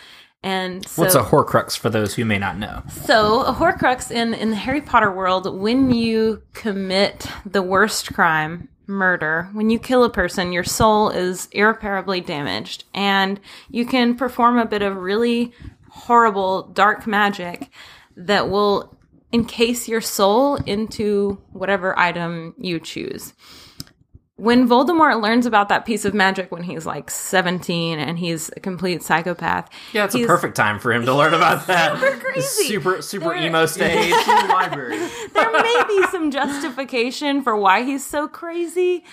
And so, What's a Horcrux for those who may not know? so a Horcrux in in the Harry Potter world, when you commit the worst crime, murder, when you kill a person, your soul is irreparably damaged, and you can perform a bit of really horrible dark magic that will encase your soul into whatever item you choose when Voldemort learns about that piece of magic when he's like 17 and he's a complete psychopath. Yeah, it's a perfect time for him to learn about that. Super crazy. Super, super There- emo stage. library. There may be some justification for why he's so crazy,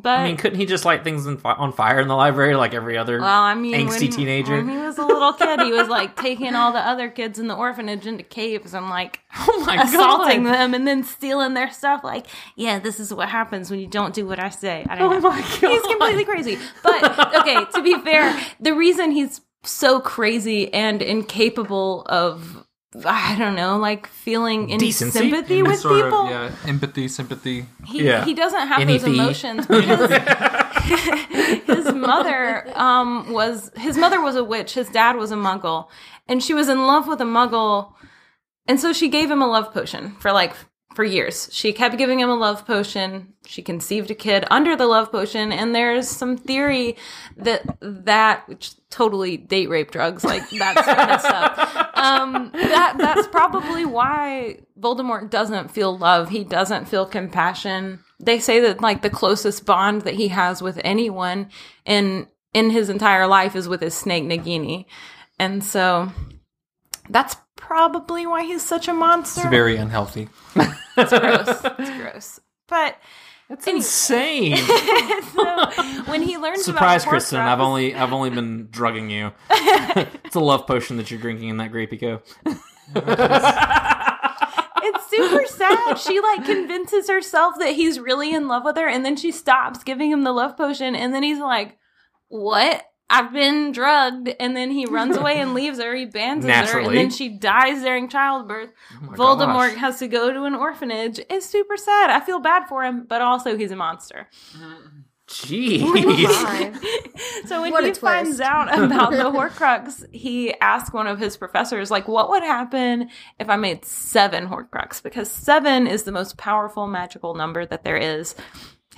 but I mean, couldn't he just light things in fi- on fire in the library like every other well, I mean, angsty when, teenager? when he was a little kid, he was like taking all the other kids in the orphanage into caves and like oh my assaulting God. them and then stealing their stuff. Like, yeah, this is what happens when you don't do what I say. I don't Oh know. my God. He's completely crazy. But okay, to be fair, the reason he's so crazy and incapable of I don't know, like feeling any Decency? sympathy Any with sort of, people. yeah, empathy, sympathy. He, Yeah. he doesn't have Any those fee? emotions because his mother um, was his mother was a witch. His dad was a muggle, and she was in love with a muggle, and so she gave him a love potion for like for years. She kept giving him a love potion. She conceived a kid under the love potion, and there's some theory that that which totally date rape drugs like that's messed up. Um, that that's probably why Voldemort doesn't feel love. He doesn't feel compassion. They say that like the closest bond that he has with anyone in in his entire life is with his snake Nagini, and so that's probably why he's such a monster. It's very unhealthy. It's gross. It's gross. But That's Anyway. insane. so when he learns Surprise, about Kristen! I've only I've only been drugging you. it's a love potion that you're drinking in that Grapey Co. it's super sad. She like convinces herself that he's really in love with her, and then she stops giving him the love potion, and then he's like, "What? I've been drugged." And then he runs away and leaves her. He abandons her, and then she dies during childbirth. Oh my Voldemort gosh. has to go to an orphanage. It's super sad. I feel bad for him, but also he's a monster. Jeez. so when What he finds out about the Horcrux, he asks one of his professors, like, what would happen if I made seven Horcrux? Because seven is the most powerful magical number that there is.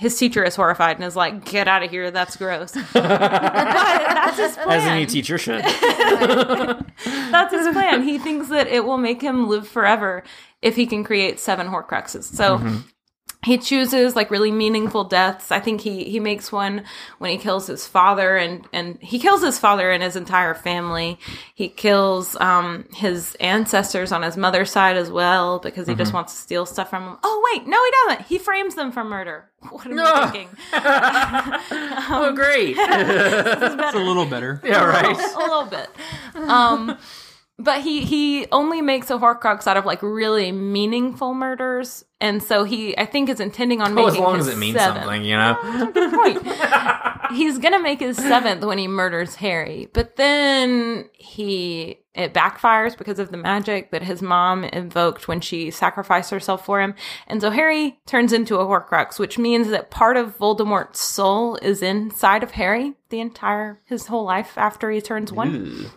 His teacher is horrified and is like, get out of here, that's gross. but that's his plan. As any teacher should. That's his plan. He thinks that it will make him live forever if he can create seven Horcruxes. So Mhm. He chooses like really meaningful deaths. I think he he makes one when he kills his father and and he kills his father and his entire family. He kills um his ancestors on his mother's side as well because he just Mhm. wants to steal stuff from them. Oh wait, no he doesn't. He frames them for murder. What am I thinking? oh great. It's a little better. Yeah, right. a little bit. Um, but he he only makes a Horcrux out of like really meaningful murders, and so he I think is intending on Oh, making as long as it means seventh. something, you know? He's gonna make his seventh when he murders Harry, but then he it backfires because of the magic that his mom invoked when she sacrificed herself for him, and so Harry turns into a Horcrux, which means that part of Voldemort's soul is inside of Harry the entire his whole life after he turns one.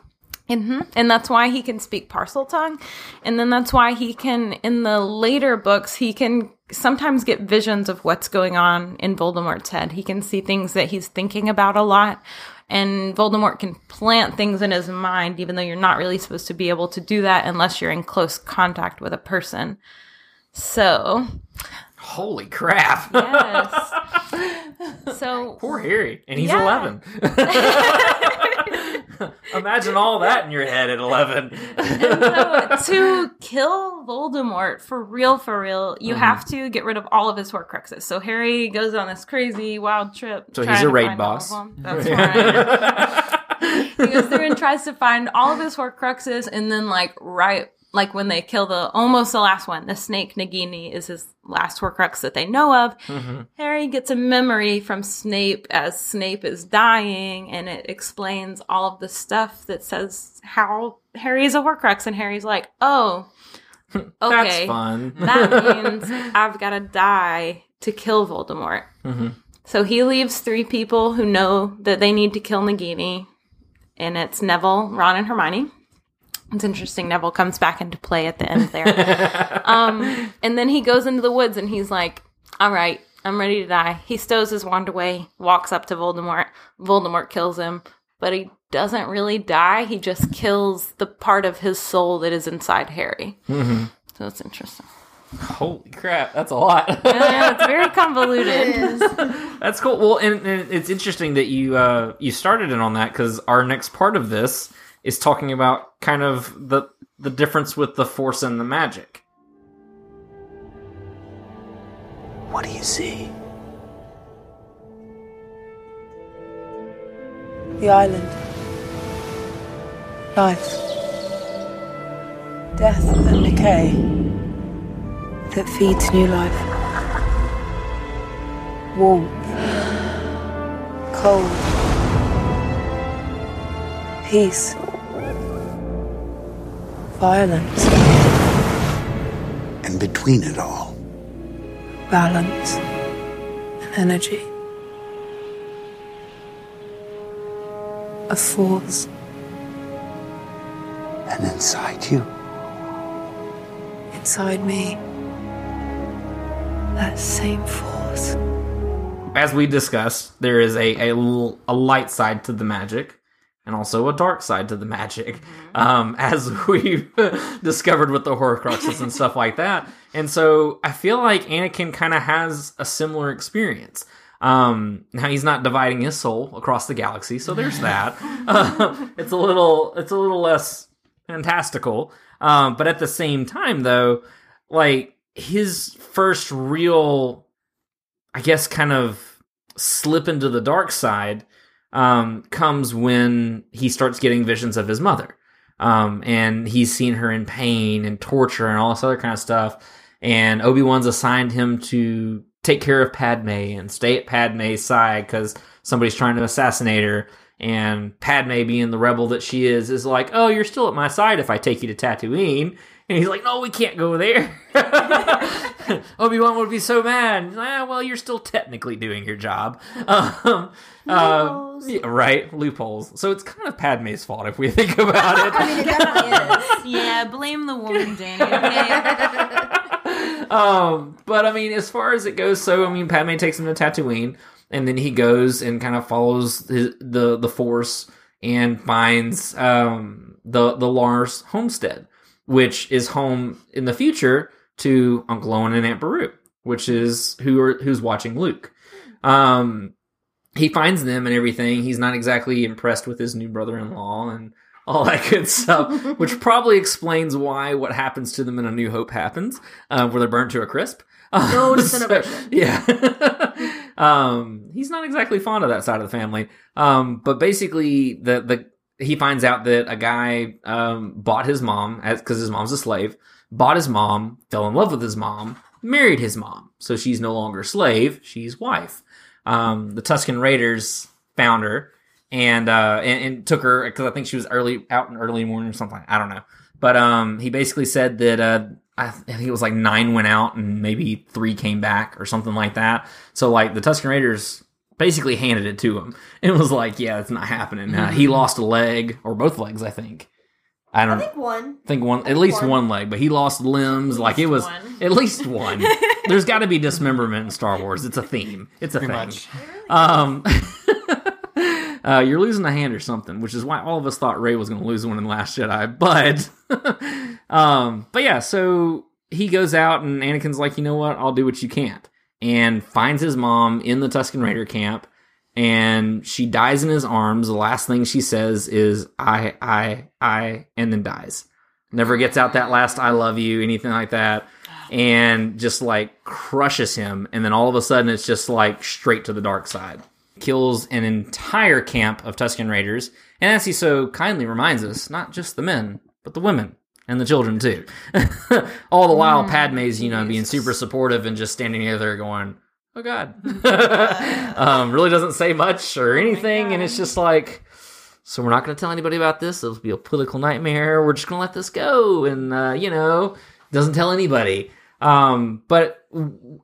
Hmm And that's why he can speak Parseltongue. And then that's why he can, in the later books, he can sometimes get visions of what's going on in Voldemort's head. He can see things that he's thinking about a lot. And Voldemort can plant things in his mind, even though you're not really supposed to be able to do that unless you're in close contact with a person. So, Holy crap. yes. So, Poor Harry. And he's Yeah. 11. Imagine all that in your head at 11. so to kill Voldemort for real, for real, you Mhm. have to get rid of all of his Horcruxes. So Harry goes on this crazy wild trip. So he's a to raid find all boss. of them. That's right. he goes through and tries to find all of his Horcruxes, and then like right. Like when they kill the almost the last one, the snake Nagini is his last Horcrux that they know of. Mhm. Harry gets a memory from Snape as Snape is dying, and it explains all of the stuff that says how Harry is a Horcrux, and Harry's like, "Oh, okay, That's fun. that means I've got to die to kill Voldemort." Mhm. So he leaves three people who know that they need to kill Nagini, and it's Neville, Ron, and Hermione. It's interesting. Neville comes back into play at the end there. um, and then he goes into the woods and he's like, all right, I'm ready to die. He stows his wand away, walks up to Voldemort. Voldemort kills him, but he doesn't really die. He just kills the part of his soul that is inside Harry. Mhm. So it's interesting. Holy crap, that's a lot. Yeah, it's very convoluted. That's cool. Well, and, and it's interesting that you uh, you started in on that because our next part of this is talking about kind of the the difference with the force and the magic. What do you see? The island. Life. Death and decay that feeds new life. Warmth. Cold. Peace. Violence. And between it all, Balance. And energy. A force. and inside you, Inside me. That same force. As we discussed, there is a a light side to the magic and also a dark side to the magic, um, as we've discovered with the Horcruxes and stuff like that. And so I feel like Anakin kind of has a similar experience. Um, now he's not dividing his soul across the galaxy, so there's that. Uh, it's a little, it's a little less fantastical. Um, but at the same time, though, like his first real, I guess, kind of slip into the dark side um, comes when he starts getting visions of his mother. Um, and he's seen her in pain and torture and all this other kind of stuff. And Obi Wan's assigned him to take care of Padme and stay at Padme's side because somebody's trying to assassinate her. And Padme, being the rebel that she is, is like, "Oh, you're still at my side if I take you to Tatooine." And he's like, "No, we can't go there." Obi Wan would be so mad. Ah, well, you're still technically doing your job. Um, uh, yeah, right? Loopholes. So it's kind of Padme's fault if we think about it. I mean, it definitely is. yeah, blame the woman, Danny. Okay? um, but I mean, as far as it goes, so I mean, Padme takes him to Tatooine, and then he goes and kind of follows his, the the Force and finds um, the the Lars homestead, which is home in the future to Uncle Owen and Aunt Beru, which is who are who's watching Luke. Um, he finds them and everything. He's not exactly impressed with his new brother-in-law and all that good stuff, which probably explains why what happens to them in A New Hope happens, uh, where they're burnt to a crisp. No So, disintegration. yeah. um, he's not exactly fond of that side of the family. Um, but basically, the the he finds out that a guy um, bought his mom because his mom's a slave. Bought his mom, fell in love with his mom, married his mom, so she's no longer slave; she's wife. Um, the Tusken Raiders found her and uh, and, and took her because I think she was early out in early morning or something. I don't know, but um, he basically said that uh, I, think it was like nine went out and maybe three came back or something like that. So like the Tusken Raiders basically handed it to him and was like, "Yeah, it's not happening." Uh, he lost a leg or both legs, I think. I don't I think one. think one at least one. one leg, but he lost limbs. like it was one. at least one. There's got to be dismemberment in Star Wars. It's a theme. It's a Pretty thing. much. Um, uh, you're losing a hand or something, which is why all of us thought Rey was going to lose one in the Last Jedi. But, um, but yeah, so he goes out and Anakin's like, you know what? I'll do what you can't, and finds his mom in the Tusken Raider camp, and she dies in his arms. The last thing she says is "I, I, I," and then dies. Never gets out that last "I love you," anything like that. And just like crushes him, and then all of a sudden it's just like straight to the dark side kills an entire camp of Tusken Raiders, and as he so kindly reminds us, not just the men, but the women and the children too. All the while, Padme's, you know, being super supportive and just standing there going, "Oh God," um, really doesn't say much or anything, and it's just like. So we're not going to tell anybody about this. It'll be a political nightmare. We're just going to let this go, and uh, you know, doesn't tell anybody. Um, but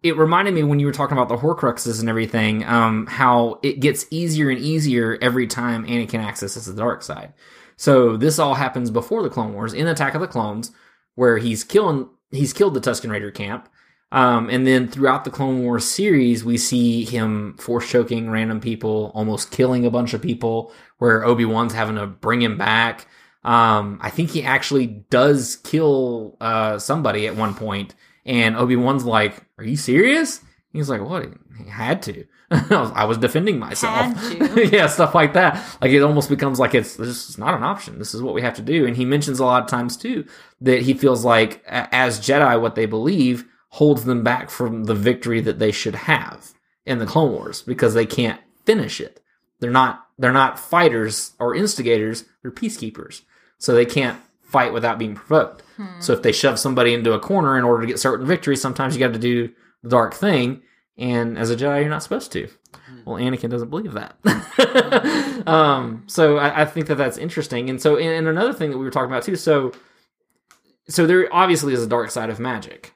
it reminded me when you were talking about the Horcruxes and everything, um, how it gets easier and easier every time Anakin accesses the dark side. So this all happens before the Clone Wars in Attack of the Clones, where he's killing he's killed the Tusken Raider camp. Um, and then throughout the Clone Wars series, we see him force choking random people, almost killing a bunch of people, where Obi Wan's having to bring him back. Um, I think he actually does kill uh, somebody at one point, and Obi Wan's like, "Are you serious?" He's like, "What? He had to. I, was, defending myself. Yeah, stuff like that. Like it almost becomes like it's this is not an option. This is what we have to do." And he mentions a lot of times too that he feels like as Jedi, what they believe holds them back from the victory that they should have in the Clone Wars because they can't finish it. They're not they're not fighters or instigators. They're peacekeepers, so they can't fight without being provoked. Hmm. So if they shove somebody into a corner in order to get certain victory, sometimes you got to do the dark thing. And as a Jedi, you're not supposed to. Well, Anakin doesn't believe that. um, so I, I think that that's interesting. And so, and, and another thing that we were talking about too. So, so there obviously is a dark side of magic,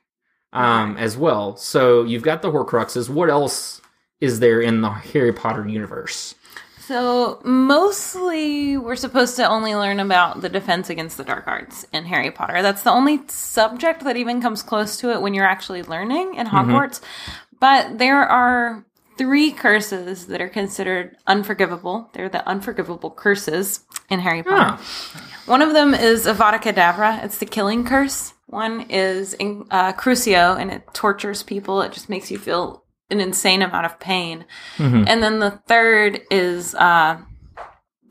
um, as well. So you've got the Horcruxes. What else is there in the Harry Potter universe? So mostly we're supposed to only learn about the defense against the dark arts in Harry Potter. That's the only subject that even comes close to it when you're actually learning in Hogwarts. But there are three curses that are considered unforgivable. They're the unforgivable curses in Harry Potter. One of them is Avada Kedavra. It's the killing curse. One is in, uh, Crucio, and it tortures people. It just makes you feel an insane amount of pain. And then the third is, uh,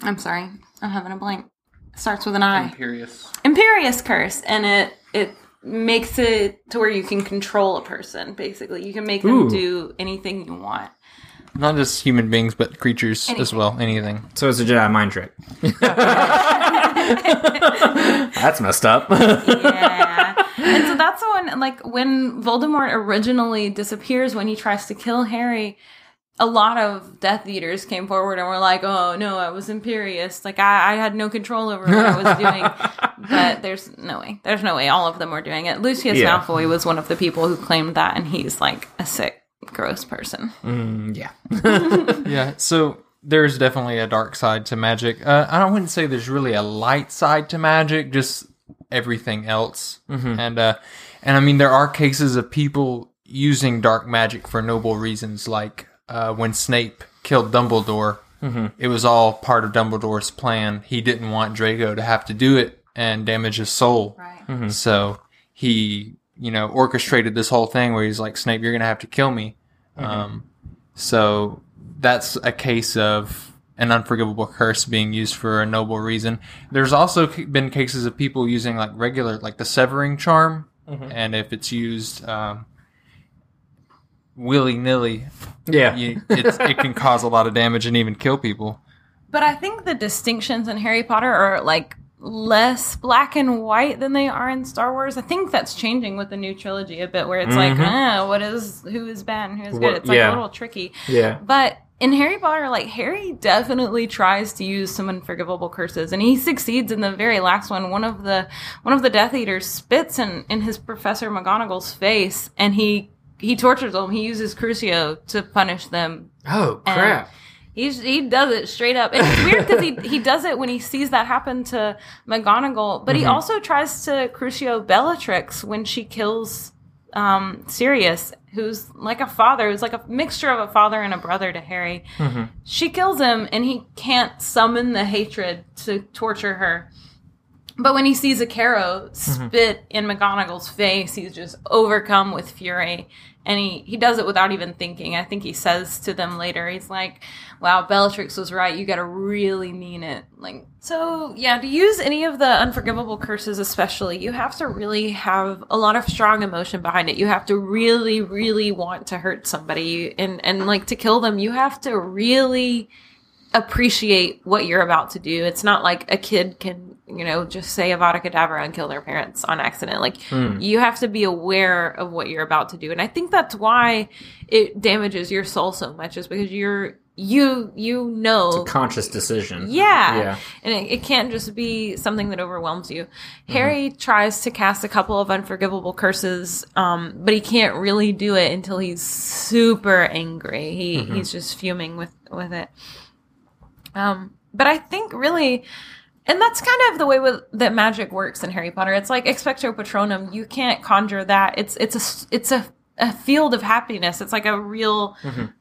I'm sorry, I'm having a blank. It starts with an I. Imperius. Imperius curse, and it it makes it to where you can control a person. Basically, you can make them Ooh. do anything you want. Not just human beings, but creatures as well. Anything. So it's a Jedi mind trick. That's messed up. yeah. And so that's the one, like, when Voldemort originally disappears when he tries to kill Harry, a lot of Death Eaters came forward and were like, "Oh no, I was imperious. Like I, I had no control over what I was doing." but there's no way. There's no way all of them were doing it. Lucius Yeah. Malfoy was one of the people who claimed that, and he's like a sick, gross person. Mm, yeah. yeah, so there's definitely a dark side to magic. Uh, I wouldn't say there's really a light side to magic, just everything else. Mhm. And uh, and I mean, there are cases of people using dark magic for noble reasons, like uh, when Snape killed Dumbledore. Mhm. It was all part of Dumbledore's plan. He didn't want Draco to have to do it and damage his soul. Right. Mhm. So he, you know, orchestrated this whole thing where he's like, Snape, you're gonna have to kill me. Mhm. Um, so that's a case of an unforgivable curse being used for a noble reason. There's also been cases of people using like regular, like the severing charm, Mhm. and if it's used um, willy nilly, Yeah. you, it's, it can cause a lot of damage and even kill people. But I think the distinctions in Harry Potter are like less black and white than they are in Star Wars. I think that's changing with the new trilogy a bit, where it's like, Mhm. ah, what is who is bad and who is good? It's like yeah. a little tricky. Yeah. But in Harry Potter, like Harry definitely tries to use some unforgivable curses, and he succeeds in the very last one. One of the one of the Death Eaters spits in in his Professor McGonagall's face, and he he tortures them. He uses Crucio to punish them. Oh crap. He's, he does it straight up. And it's weird because he, he does it when he sees that happen to McGonagall, but he Mhm. also tries to Crucio Bellatrix when she kills um, Sirius, who's like a father, who's like a mixture of a father and a brother to Harry. Mhm. She kills him, and he can't summon the hatred to torture her. But when he sees a Carrow spit in McGonagall's face, he's just overcome with fury. And he, he does it without even thinking. I think he says to them later, he's like, Wow, Bellatrix was right. You gotta really mean it. Like so yeah, to use any of the unforgivable curses especially, you have to really have a lot of strong emotion behind it. You have to really, really want to hurt somebody and, and like to kill them. You have to really appreciate what you're about to do. It's not like a kid can, you know, just say Avada Kedavra and kill their parents on accident. Like, Hmm. you have to be aware of what you're about to do. And I think that's why it damages your soul so much, is because you're, you, you know. It's a conscious decision. Yeah. Yeah. And it, it can't just be something that overwhelms you. Harry tries to cast a couple of unforgivable curses, um, but he can't really do it until he's super angry. He, Mhm. He's just fuming with, with it. Um, but I think really, and that's kind of the way with, that magic works in Harry Potter. It's like expecto patronum. You can't conjure that. It's it's a it's a a field of happiness. It's like a real Mhm.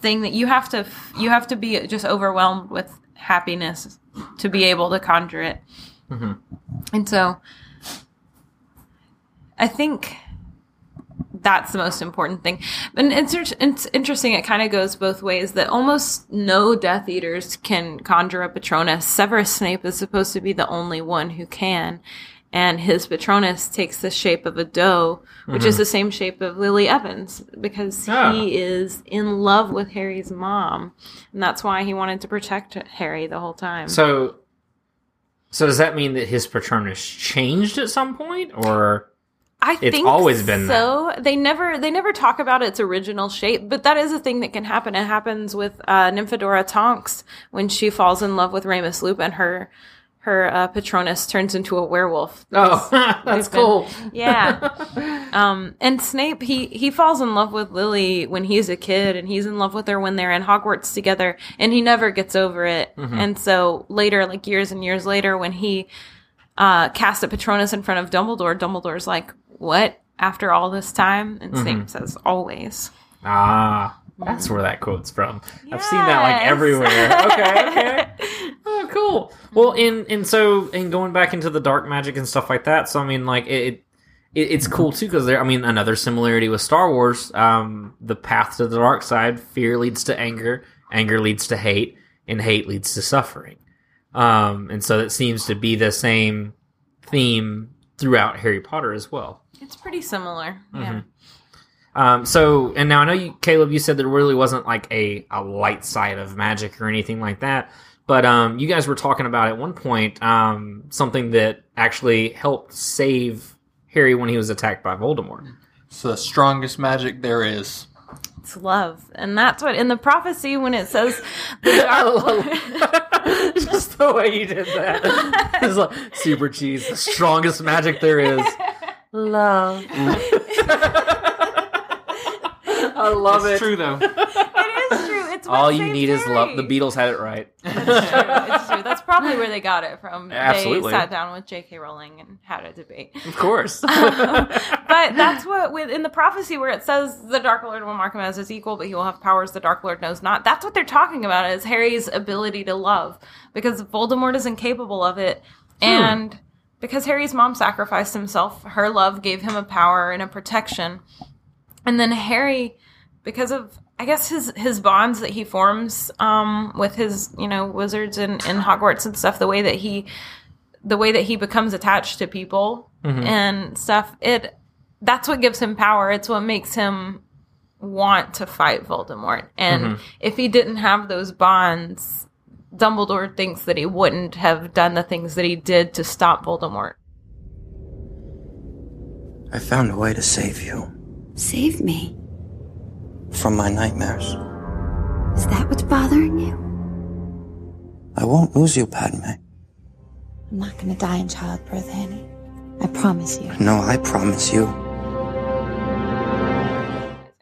thing that you have to you have to be just overwhelmed with happiness to be able to conjure it. Mhm. And so I think that's the most important thing. And it's, it's interesting, it kind of goes both ways that almost no Death Eaters can conjure a Patronus. Severus Snape is supposed to be the only one who can. And his Patronus takes the shape of a doe, which is Mhm. the same shape of Lily Evans, because Ah. he is in love with Harry's mom. And that's why he wanted to protect Harry the whole time. So, so does that mean that his Patronus changed at some point, or I It's think always been so. They never they never talk about its original shape, but that is a thing that can happen. It happens with uh, Nymphadora Tonks when she falls in love with Remus Lupin. And her her uh, Patronus turns into a werewolf. Oh, that's cool. Yeah. um, and Snape he he falls in love with Lily when he's a kid, and he's in love with her when they're in Hogwarts together, and he never gets over it. Mhm. And so later, like years and years later, when he uh, cast a Patronus in front of Dumbledore, Dumbledore's like, "What? After all this time?" And Mhm. Snape says, "Always." ah, that's where that quote's from. I've seen that like everywhere. Okay, okay. Oh, cool. Well, and and so and going back into the dark magic and stuff like that. So I mean, like it. it it's cool too because there. I mean, another similarity with Star Wars. Um, the path to the dark side: fear leads to anger, anger leads to hate, and hate leads to suffering. Um, and so it seems to be the same theme throughout Harry Potter as well. It's pretty similar. Yeah. Mhm. Um, so, and now I know you, Caleb, you said there really wasn't like a, a light side of magic or anything like that. But um, you guys were talking about at one point um, something that actually helped save Harry when he was attacked by Voldemort. It's the strongest magic there is. It's love, and that's what in the prophecy when it says the dark. Just the way you did that. It's like super cheese, the strongest magic there is. Love. I love It's it. true though. it is true. It's what All you saved need is love. The Beatles had it right. It's true. It's true. That's probably where they got it from. Absolutely. They sat down with J.K. Rowling and had a debate. Of course. Um, but that's what with in the prophecy where it says the Dark Lord will mark him as his equal, but he will have powers the Dark Lord knows not. That's what they're talking about is Harry's ability to love because Voldemort is incapable of it, and because Harry's mom sacrificed himself, her love gave him a power and a protection, and then Harry, because of I guess his his bonds that he forms um, with his you know wizards in, in Hogwarts and stuff, the way that he the way that he becomes attached to people Mhm. and stuff it that's what gives him power it's what makes him want to fight voldemort and Mhm. if he didn't have those bonds dumbledore thinks that he wouldn't have done the things that he did to stop voldemort I found a way to save you Save me. From my nightmares. Is that what's bothering you? I won't lose you, Padme. I'm not gonna die in childbirth, Annie. I promise you. No, I promise you.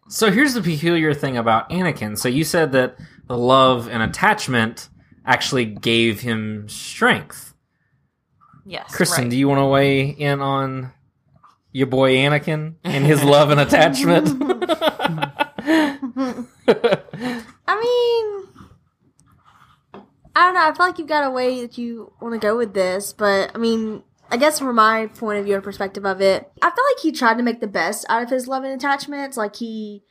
So here's the peculiar thing about Anakin. So you said that the love and attachment actually gave him strength. yes Kristen, right. do you want to weigh in on your boy Anakin and his love and attachment? I mean, I don't know. I feel like you've got a way that you want to go with this, but I mean, I guess from my point of view and perspective of it, I feel like he tried to make the best out of his love and attachments. Like he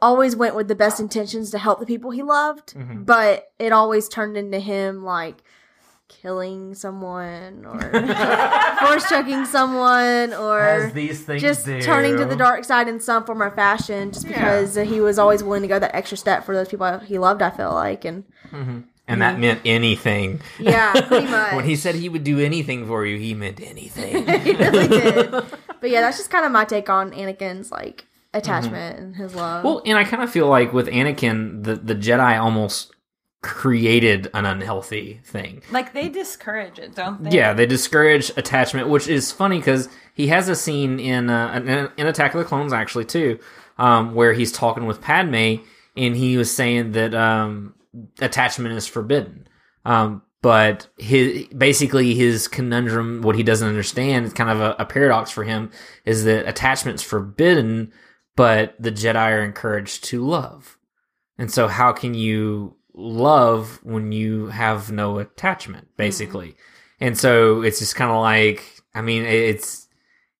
always went with the best intentions to help the people he loved, Mhm. but it always turned into him like killing someone or force choking someone or As these things just do. turning to the dark side in some form or fashion just because he was always willing to go that extra step for those people he loved i feel like and Mhm. And that meant anything. Yeah, pretty much. when he said he would do anything for you, he meant anything. he really did but yeah that's just kind of my take on anakin's like attachment and his love Well, and I kind of feel like with Anakin, the the Jedi almost created an unhealthy thing. like they discourage it don't they Yeah, they discourage attachment, which is funny because he has a scene in uh, in- in Attack of the Clones actually too, um, where he's talking with Padme and he was saying that um, attachment is forbidden. Um, but his basically his conundrum, what he doesn't understand, it's kind of a, a paradox for him, is that attachment's forbidden, but the Jedi are encouraged to love. And so, how can you love when you have no attachment, mm-hmm. basically? And so, it's just kind of like, I mean, it's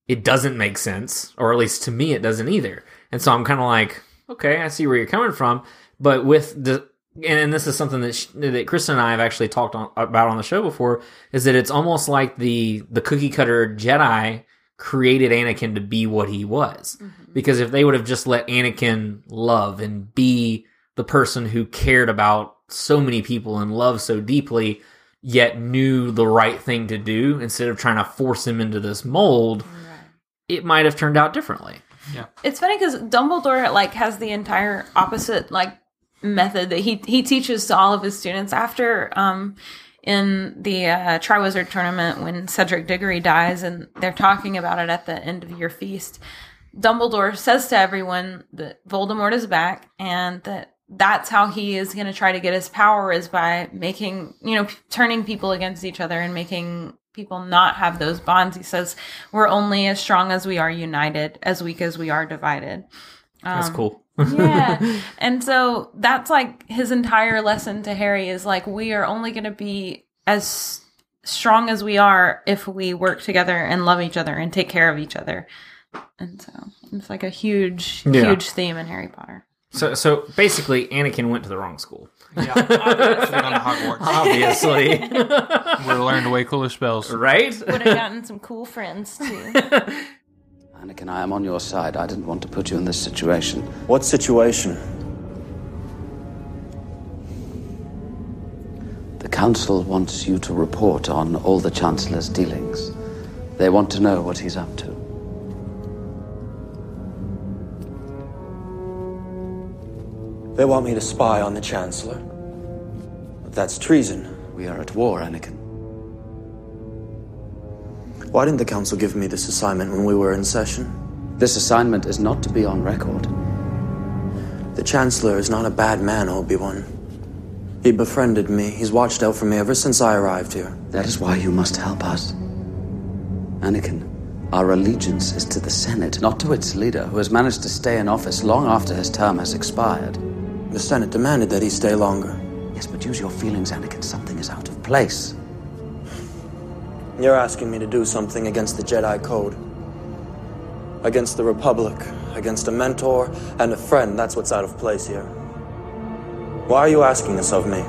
it doesn't make sense, or at least to me, it doesn't either. And so, I'm kind of like, okay, I see where you're coming from, but with the and this is something that sh- that Kristen and I have actually talked on, about on the show before, is that it's almost like the the cookie cutter Jedi created Anakin to be what he was. Mm-hmm. Because if they would have just let Anakin love and be the person who cared about so many people and loved so deeply, yet knew the right thing to do instead of trying to force him into this mold, it might have turned out differently. Yeah. It's funny because Dumbledore like has the entire opposite like method that he he teaches to all of his students after um in the uh, Triwizard tournament when Cedric Diggory dies and they're talking about it at the end of your feast. Dumbledore says to everyone that Voldemort is back and that that's how he is going to try to get his power is by making, you know, p- turning people against each other and making people not have those bonds. He says, we're only as strong as we are united, as weak as we are divided. That's Um, cool. yeah. And so that's like his entire lesson to Harry is like, we are only going to be as strong as we are if we work together and love each other and take care of each other. And so it's like a huge, Yeah. huge theme in Harry Potter. So, so basically, Anakin went to the wrong school. Yeah, obviously. on Hogwarts. Obviously, Would have learned way cooler spells. right? Would have gotten some cool friends too. Anakin, I am on your side. I didn't want to put you in this situation. What situation? The Council wants you to report on all the Chancellor's dealings. They want to know what he's up to. They want me to spy on the Chancellor. But that's treason. We are at war, Anakin. Why didn't the Council give me this assignment when we were in session? This assignment is not to be on record. The Chancellor is not a bad man, Obi-Wan. He befriended me. He's watched out for me ever since I arrived here. That is why you must help us. Anakin, our allegiance is to the Senate, not to its leader, who has managed to stay in office long after his term has expired. The Senate demanded that he stay longer. Yes, but use your feelings, Anakin. Something is out of place. You're asking me to do something against the Jedi Code. Against the Republic. Against a mentor and a friend. That's what's out of place here. Why are you asking this of me?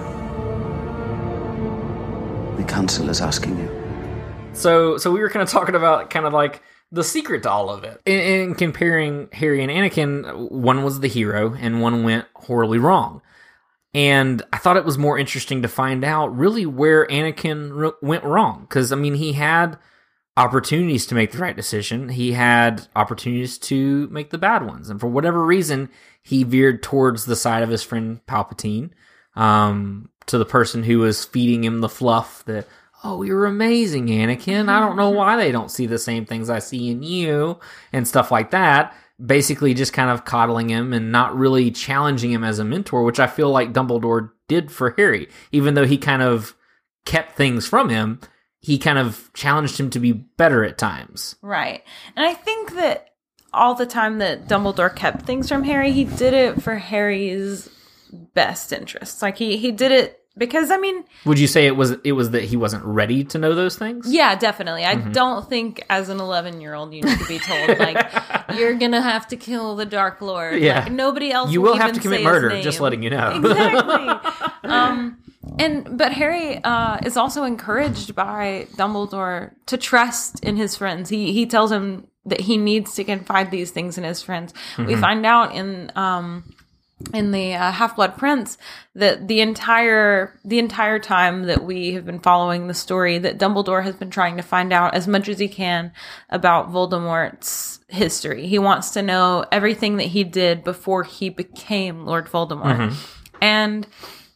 The Council is asking you. So, so we were kind of talking about kind of like the secret to all of it, in, in comparing Harry and Anakin. One was the hero, and one went horribly wrong. And I thought it was more interesting to find out really where Anakin went wrong. Because, I mean, he had opportunities to make the right decision, he had opportunities to make the bad ones. And for whatever reason, he veered towards the side of his friend Palpatine, um, to the person who was feeding him the fluff that, oh, you're amazing, Anakin. I don't know why they don't see the same things I see in you, and stuff like that basically just kind of coddling him and not really challenging him as a mentor, which I feel like Dumbledore did for Harry. Even though he kind of kept things from him, he kind of challenged him to be better at times. Right. And I think that all the time that Dumbledore kept things from Harry, he did it for Harry's best interests. Like he he did it because I mean, Would you say it was it was that he wasn't ready to know those things? yeah, definitely. I Mhm. don't think as an 11-year-old you need to be told like you're going to have to kill the Dark Lord. Yeah. Like, nobody else You will have to commit murder, just letting you know. exactly. um and but Harry uh, is also encouraged by Dumbledore to trust in his friends. He he tells him that he needs to confide these things in his friends. We Mhm. find out in um in the uh, Half Blood Prince that the entire the entire time that we have been following the story that Dumbledore has been trying to find out as much as he can about Voldemort's history. He wants to know everything that he did before he became Lord Voldemort. Mhm. And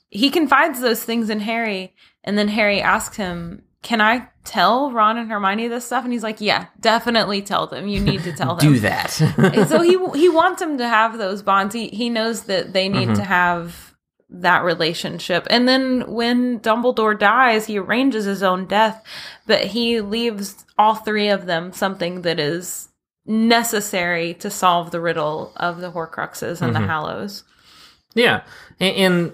he confides those things in Harry and then Harry asks him, "Can I tell Ron and Hermione this stuff?" And he's like, "Yeah, definitely tell them. You need to tell them." Do that. So he he wants him to have those bonds. He he knows that they need Mhm. to have that relationship. And then when Dumbledore dies, he arranges his own death, but he leaves all three of them something that is necessary to solve the riddle of the Horcruxes and Mhm. the Hallows. Yeah, and, and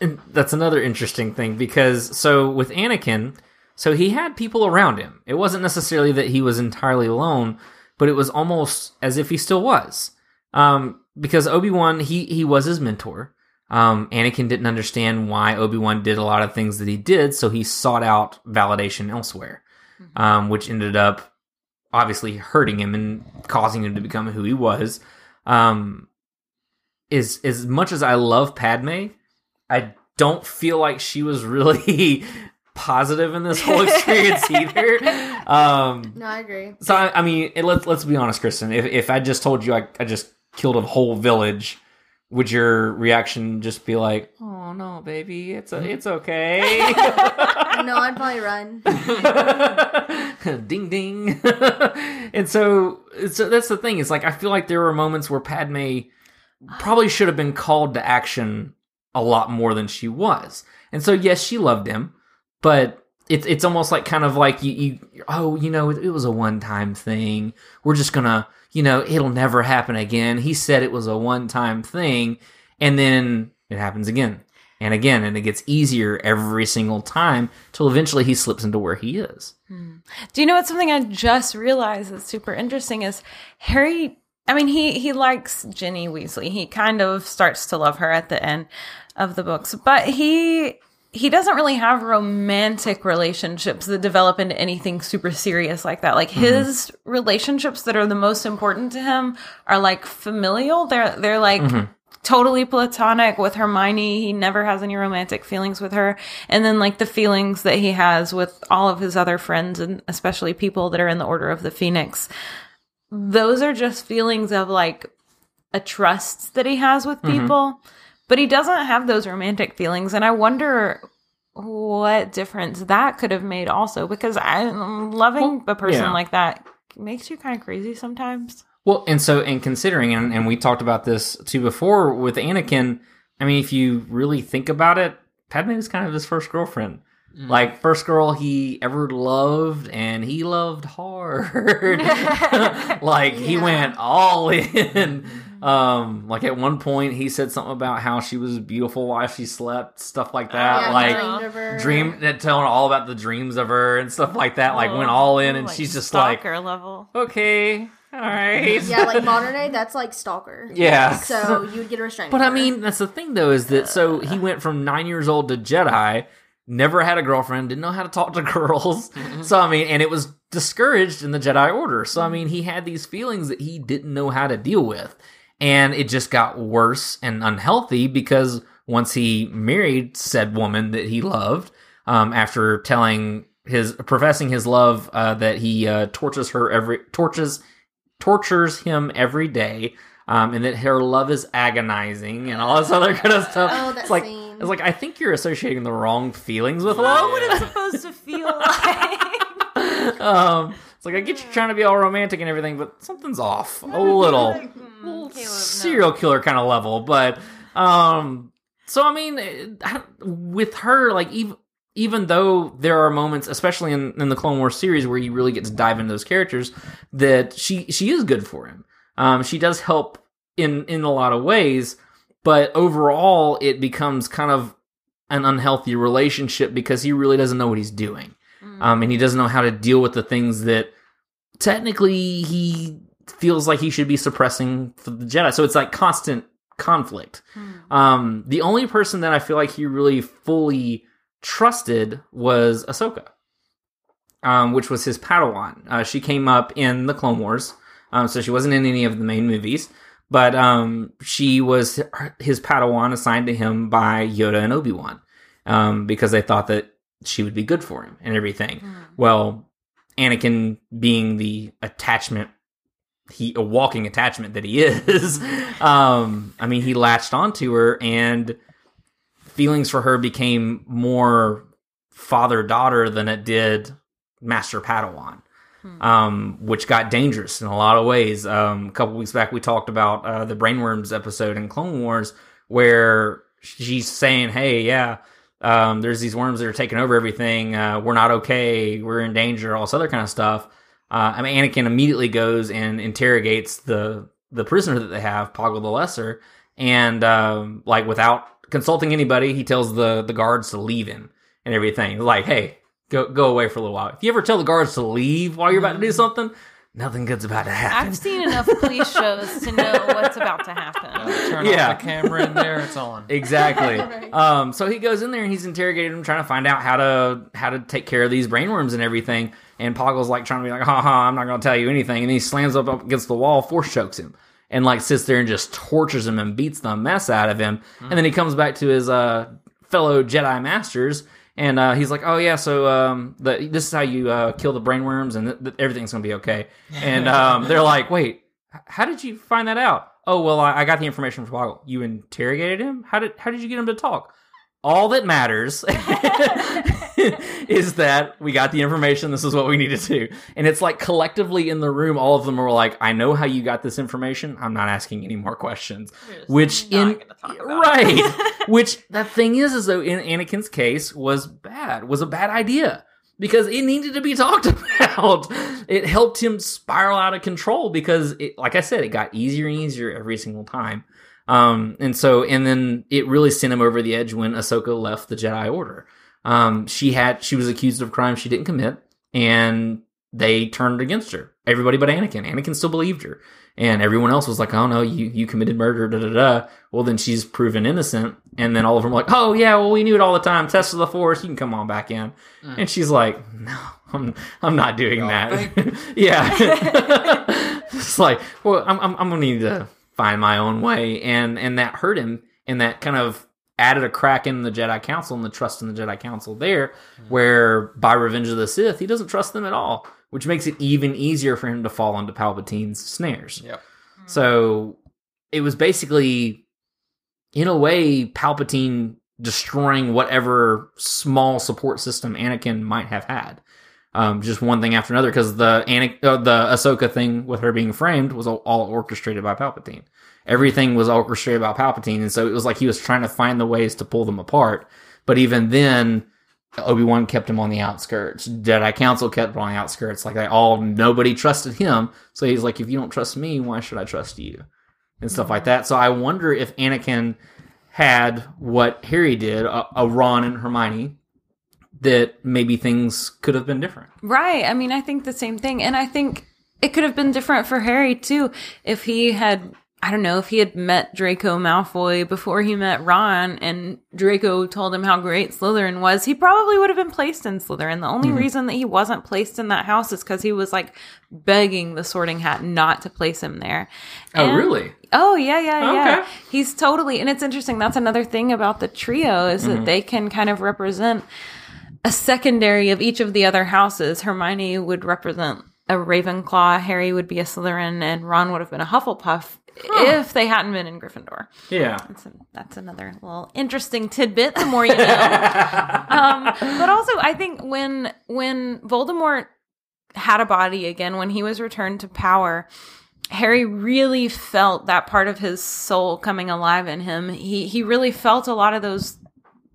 and that's another interesting thing because so with Anakin, so he had people around him. It wasn't necessarily that he was entirely alone, but it was almost as if he still was. Um, because Obi Wan, he he was his mentor. Um, Anakin didn't understand why Obi Wan did a lot of things that he did, so he sought out validation elsewhere, um, which ended up obviously hurting him and causing him to become who he was. Um, is as much as I love Padme, I don't feel like she was really positive in this whole experience either. Um, No, I agree. so I, I mean, it, let's let's be honest, Kristen. If if I just told you I, I just killed a whole village, would your reaction just be like, "Oh no, baby, it's a, it's okay"? no, I'd probably run. ding ding. and so, so that's the thing. Is like I feel like there were moments where Padme probably should have been called to action a lot more than she was. And so, yes, she loved him, but it's it's almost like kind of like you, you oh, you know, it, it was a one time thing. We're just gonna, you know, it'll never happen again. He said it was a one time thing, and then it happens again and again, and it gets easier every single time till eventually he slips into where he is. Hmm. Do you know what something I just realized that's super interesting is Harry I mean he he likes Ginny Weasley. He kind of starts to love her at the end of the books. But he he doesn't really have romantic relationships that develop into anything super serious like that. Like his relationships that are the most important to him are like familial. They're they're like Mhm. totally platonic with Hermione. He never has any romantic feelings with her. And then like the feelings that he has with all of his other friends and especially people that are in the Order of the Phoenix. Those are just feelings of like a trust that he has with Mhm. people, but he doesn't have those romantic feelings. And I wonder what difference that could have made also because I'm loving a person yeah. like that makes you kind of crazy sometimes. Well, and so, and considering, and, and we talked about this too before with Anakin, I mean, if you really think about it, Padme was kind of his first girlfriend. Like, first girl he ever loved, and he loved hard. like, he went all in. Um, like at one point he said something about how she was beautiful while she slept, stuff like that. Yeah, like dreamed of her. dream telling all about the dreams of her and stuff like that. Like went all in, and Like she's just like, stalker level. okay, all right, yeah, like modern day, that's like stalker. Yeah. So you would get a restraining But I mean, that's the thing though, is that so he went from nine years old to Jedi, never had a girlfriend, didn't know how to talk to girls. So I mean, and it was discouraged in the Jedi Order. So I mean, he had these feelings that he didn't know how to deal with, and it just got worse and unhealthy because once he married said woman that he loved, um, after telling his professing his love uh, that he uh, tortures her every tortures tortures him every day. Um, and that her love is agonizing and all this other kind of stuff. Oh, that it's like scene. It's like I think you're associating the wrong feelings with love. would it supposed to feel like? um, it's like I get you trying to be all romantic and everything, but something's off a little, little serial killer kind of level. But um, so I mean, I- with her, like even even though there are moments, especially in, in the Clone Wars series, where you really get to dive into those characters, that she she is good for him. Um, she does help in in a lot of ways, but overall, it becomes kind of an unhealthy relationship because he really doesn't know what he's doing, um, and he doesn't know how to deal with the things that technically he feels like he should be suppressing for the Jedi. So it's like constant conflict. Um, the only person that I feel like he really fully trusted was Ahsoka, um, which was his Padawan. Uh, she came up in the Clone Wars, um, so she wasn't in any of the main movies, but um, she was his Padawan assigned to him by Yoda and Obi Wan um, because they thought that she would be good for him and everything. Well, Anakin being the attachment he a walking attachment that he is um i mean he latched onto her and feelings for her became more father daughter than it did master padawan um which got dangerous in a lot of ways um a couple weeks back we talked about uh the brainworms episode in clone wars where she's saying hey yeah um, there's these worms that are taking over everything. Uh, we're not okay. We're in danger. All this other kind of stuff. Uh, I mean, Anakin immediately goes and interrogates the the prisoner that they have, Poggle the Lesser, and um, like without consulting anybody, he tells the the guards to leave him and everything. Like, hey, go go away for a little while. If you ever tell the guards to leave while you're about to do something, nothing good's about to happen. I've seen enough police shows to know what's about to happen. Turn Yeah. off the camera in there. It's on. Exactly. um, so he goes in there and he's interrogating him, trying to find out how to how to take care of these brainworms and everything. And Poggle's like trying to be like, "Ha ha, I'm not going to tell you anything." And he slams up, up against the wall, force chokes him, and like sits there and just tortures him and beats the mess out of him. And then he comes back to his uh, fellow Jedi masters. And uh, he's like, "Oh yeah, so um, the, this is how you uh, kill the brainworms, and th- th- everything's gonna be okay." And um, they're like, "Wait, h- how did you find that out?" Oh well, I, I got the information from Poggle. You interrogated him. How did how did you get him to talk? All that matters is that we got the information. This is what we need to do. And it's like collectively in the room, all of them are like, I know how you got this information. I'm not asking any more questions. Which in right. Which that thing is, is though in Anakin's case was bad, was a bad idea. Because it needed to be talked about. It helped him spiral out of control because it, like I said, it got easier and easier every single time. Um, and so, and then it really sent him over the edge when Ahsoka left the Jedi Order. Um, she had, she was accused of crimes she didn't commit, and they turned against her. Everybody but Anakin. Anakin still believed her, and everyone else was like, "Oh no, you you committed murder." Da da da. Well, then she's proven innocent, and then all of them were like, "Oh yeah, well we knew it all the time. Test of the Force, you can come on back in." Mm. And she's like, "No, I'm I'm not doing that." yeah, it's like, well, I'm I'm, I'm gonna need to find my own way, and and that hurt him, and that kind of added a crack in the Jedi Council and the trust in the Jedi Council there, where by Revenge of the Sith, he doesn't trust them at all, which makes it even easier for him to fall into Palpatine's snares. Yep. So it was basically, in a way, Palpatine destroying whatever small support system Anakin might have had. Um, just one thing after another, because the Anakin, uh, the Ahsoka thing with her being framed was all, all orchestrated by Palpatine. Everything was orchestrated by Palpatine, and so it was like he was trying to find the ways to pull them apart. But even then, Obi Wan kept him on the outskirts. Jedi Council kept him on the outskirts. Like they all, nobody trusted him. So he's like, if you don't trust me, why should I trust you? And stuff like that. So I wonder if Anakin had what Harry did, a, a Ron and Hermione, that maybe things could have been different. Right. I mean, I think the same thing. And I think it could have been different for Harry too if he had I don't know if he had met Draco Malfoy before he met Ron and Draco told him how great Slytherin was, he probably would have been placed in Slytherin. The only Mhm. reason that he wasn't placed in that house is because he was like begging the sorting hat not to place him there. Oh, And- really? Oh, yeah, yeah, yeah. Okay. He's totally, and it's interesting. That's another thing about the trio is that Mhm. they can kind of represent a secondary of each of the other houses. Hermione would represent a Ravenclaw, Harry would be a Slytherin, and Ron would have been a Hufflepuff if they hadn't been in Gryffindor. Yeah. That's, that's another little interesting tidbit. The more you know. um, but also, I think when when Voldemort had a body again, when he was returned to power, Harry really felt that part of his soul coming alive in him. He he really felt a lot of those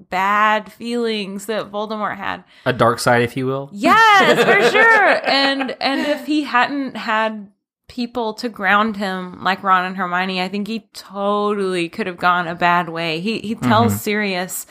bad feelings that Voldemort had. A dark side, if you will. Yes, for sure. And and if he hadn't had people to ground him like Ron and Hermione, I think he totally could have gone a bad way. He he tells Mhm. Sirius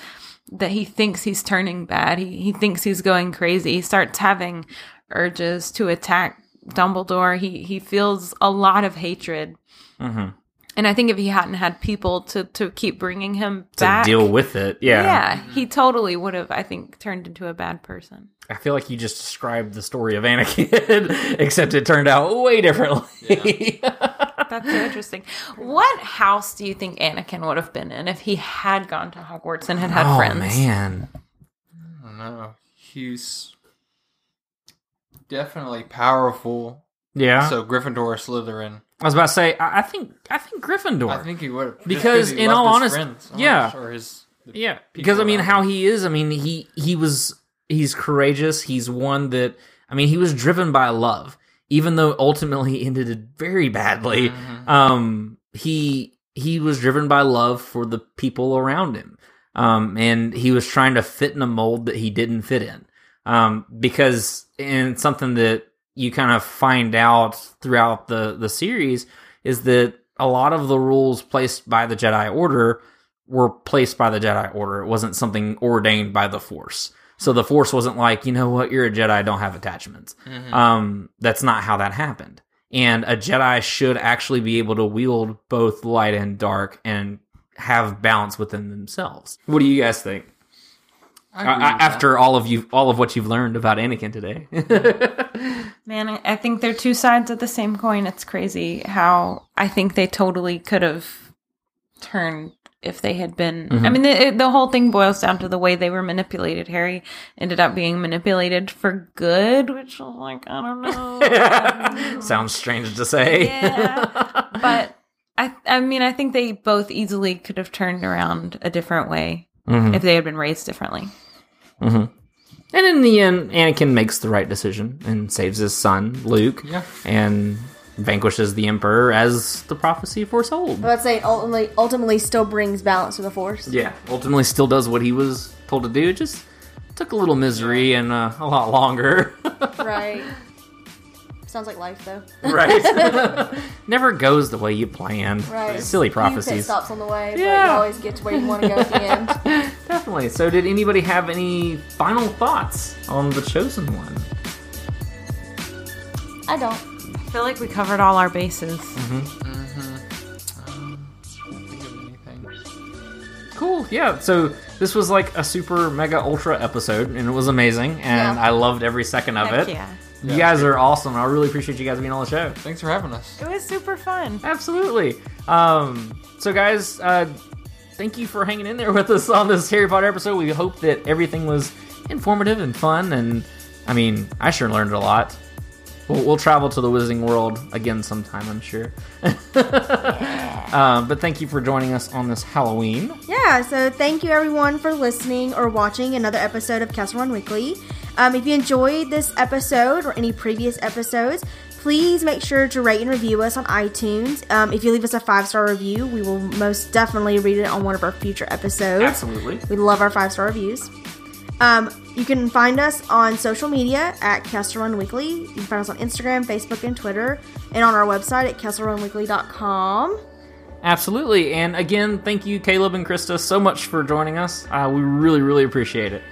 that he thinks he's turning bad. He he thinks he's going crazy. He starts having urges to attack Dumbledore. He he feels a lot of hatred. Mm-hmm. And I think if he hadn't had people to to keep bringing him To back deal with it. Yeah. yeah, he totally would have I think turned into a bad person. I feel like you just described the story of Anakin, except it turned out way differently. That's so interesting. What house do you think Anakin would have been in if he had gone to Hogwarts and had had oh friends? man. I don't know. He's definitely powerful. Yeah. So Gryffindor or Slytherin. I was about to say, I, I think I think Gryffindor. I think he would just because he in all honesty, yeah, much, or his yeah. Because I mean, how him. he is. I mean, he he was he's courageous. He's one that I mean, he was driven by love, even though ultimately he ended it very badly. Mm-hmm. Um, he he was driven by love for the people around him. Um, and he was trying to fit in a mold that he didn't fit in. Um, because and something that you kind of find out throughout the the series is that a lot of the rules placed by the Jedi Order were placed by the Jedi Order. It wasn't something ordained by the Force. So the Force wasn't like, you know what, you're a Jedi, don't have attachments. Mhm. Um, that's not how that happened. And a Jedi should actually be able to wield both light and dark and have balance within themselves. What do you guys think? I agree Uh, with that. after all of you, all of what you've learned about Anakin today. Man, I- I think they're two sides of the same coin. It's crazy how I think they totally could have turned if they had been. I Mhm. mean, the, the whole thing boils down to the way they were manipulated. Harry ended up being manipulated for good, which was like, I don't know. Sounds strange to say. Yeah. but I, I mean, I think they both easily could have turned around a different way Mhm. if they had been raised differently. hmm And in the end, Anakin makes the right decision and saves his son, Luke, Yeah. and vanquishes the Emperor as the prophecy foretold. But I'd say ultimately, ultimately still brings balance to the force. Yeah, ultimately still does what he was told to do. It just took a little misery and uh, a lot longer. right. Sounds like life though. right. Never goes the way you planned. Right. Silly prophecies. stops on the way, but you always get to where you want to go at the end. Definitely. So, did anybody have any final thoughts on the chosen one? I don't. I feel like we covered all our bases. Cool. Yeah. So this was like a super mega ultra episode, and it was amazing, and Yeah. I loved every second of Heck it. yeah. You Yeah. guys are awesome. I really appreciate you guys being on the show. Thanks for having us. It was super fun. Absolutely. Um, so, guys, uh, thank you for hanging in there with us on this Harry Potter episode. We hope that everything was informative and fun, and I mean, I sure learned a lot. We'll, we'll travel to the Wizarding World again sometime, I'm sure. um, but thank you for joining us on this Halloween. Yeah, so thank you everyone for listening or watching another episode of Kessel Run Weekly. Um, if you enjoyed this episode or any previous episodes, please make sure to rate and review us on iTunes. Um, if you leave us a five star review, we will most definitely read it on one of our future episodes. Absolutely. We love our five star reviews. Um, you can find us on social media at Kessel Run Weekly. You can find us on Instagram, Facebook, and Twitter, and on our website at kesselrunweekly.com. Absolutely. And again, thank you, Caleb and Krista, so much for joining us. Uh, we really, really appreciate it.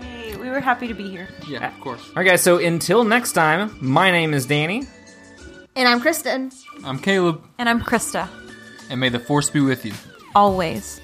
Hey, we were happy to be here. Yeah, of course. All right, guys. So until next time, my name is Danny. And I'm Kristen. I'm Caleb, And I'm Krista. and may the force be with you. Always.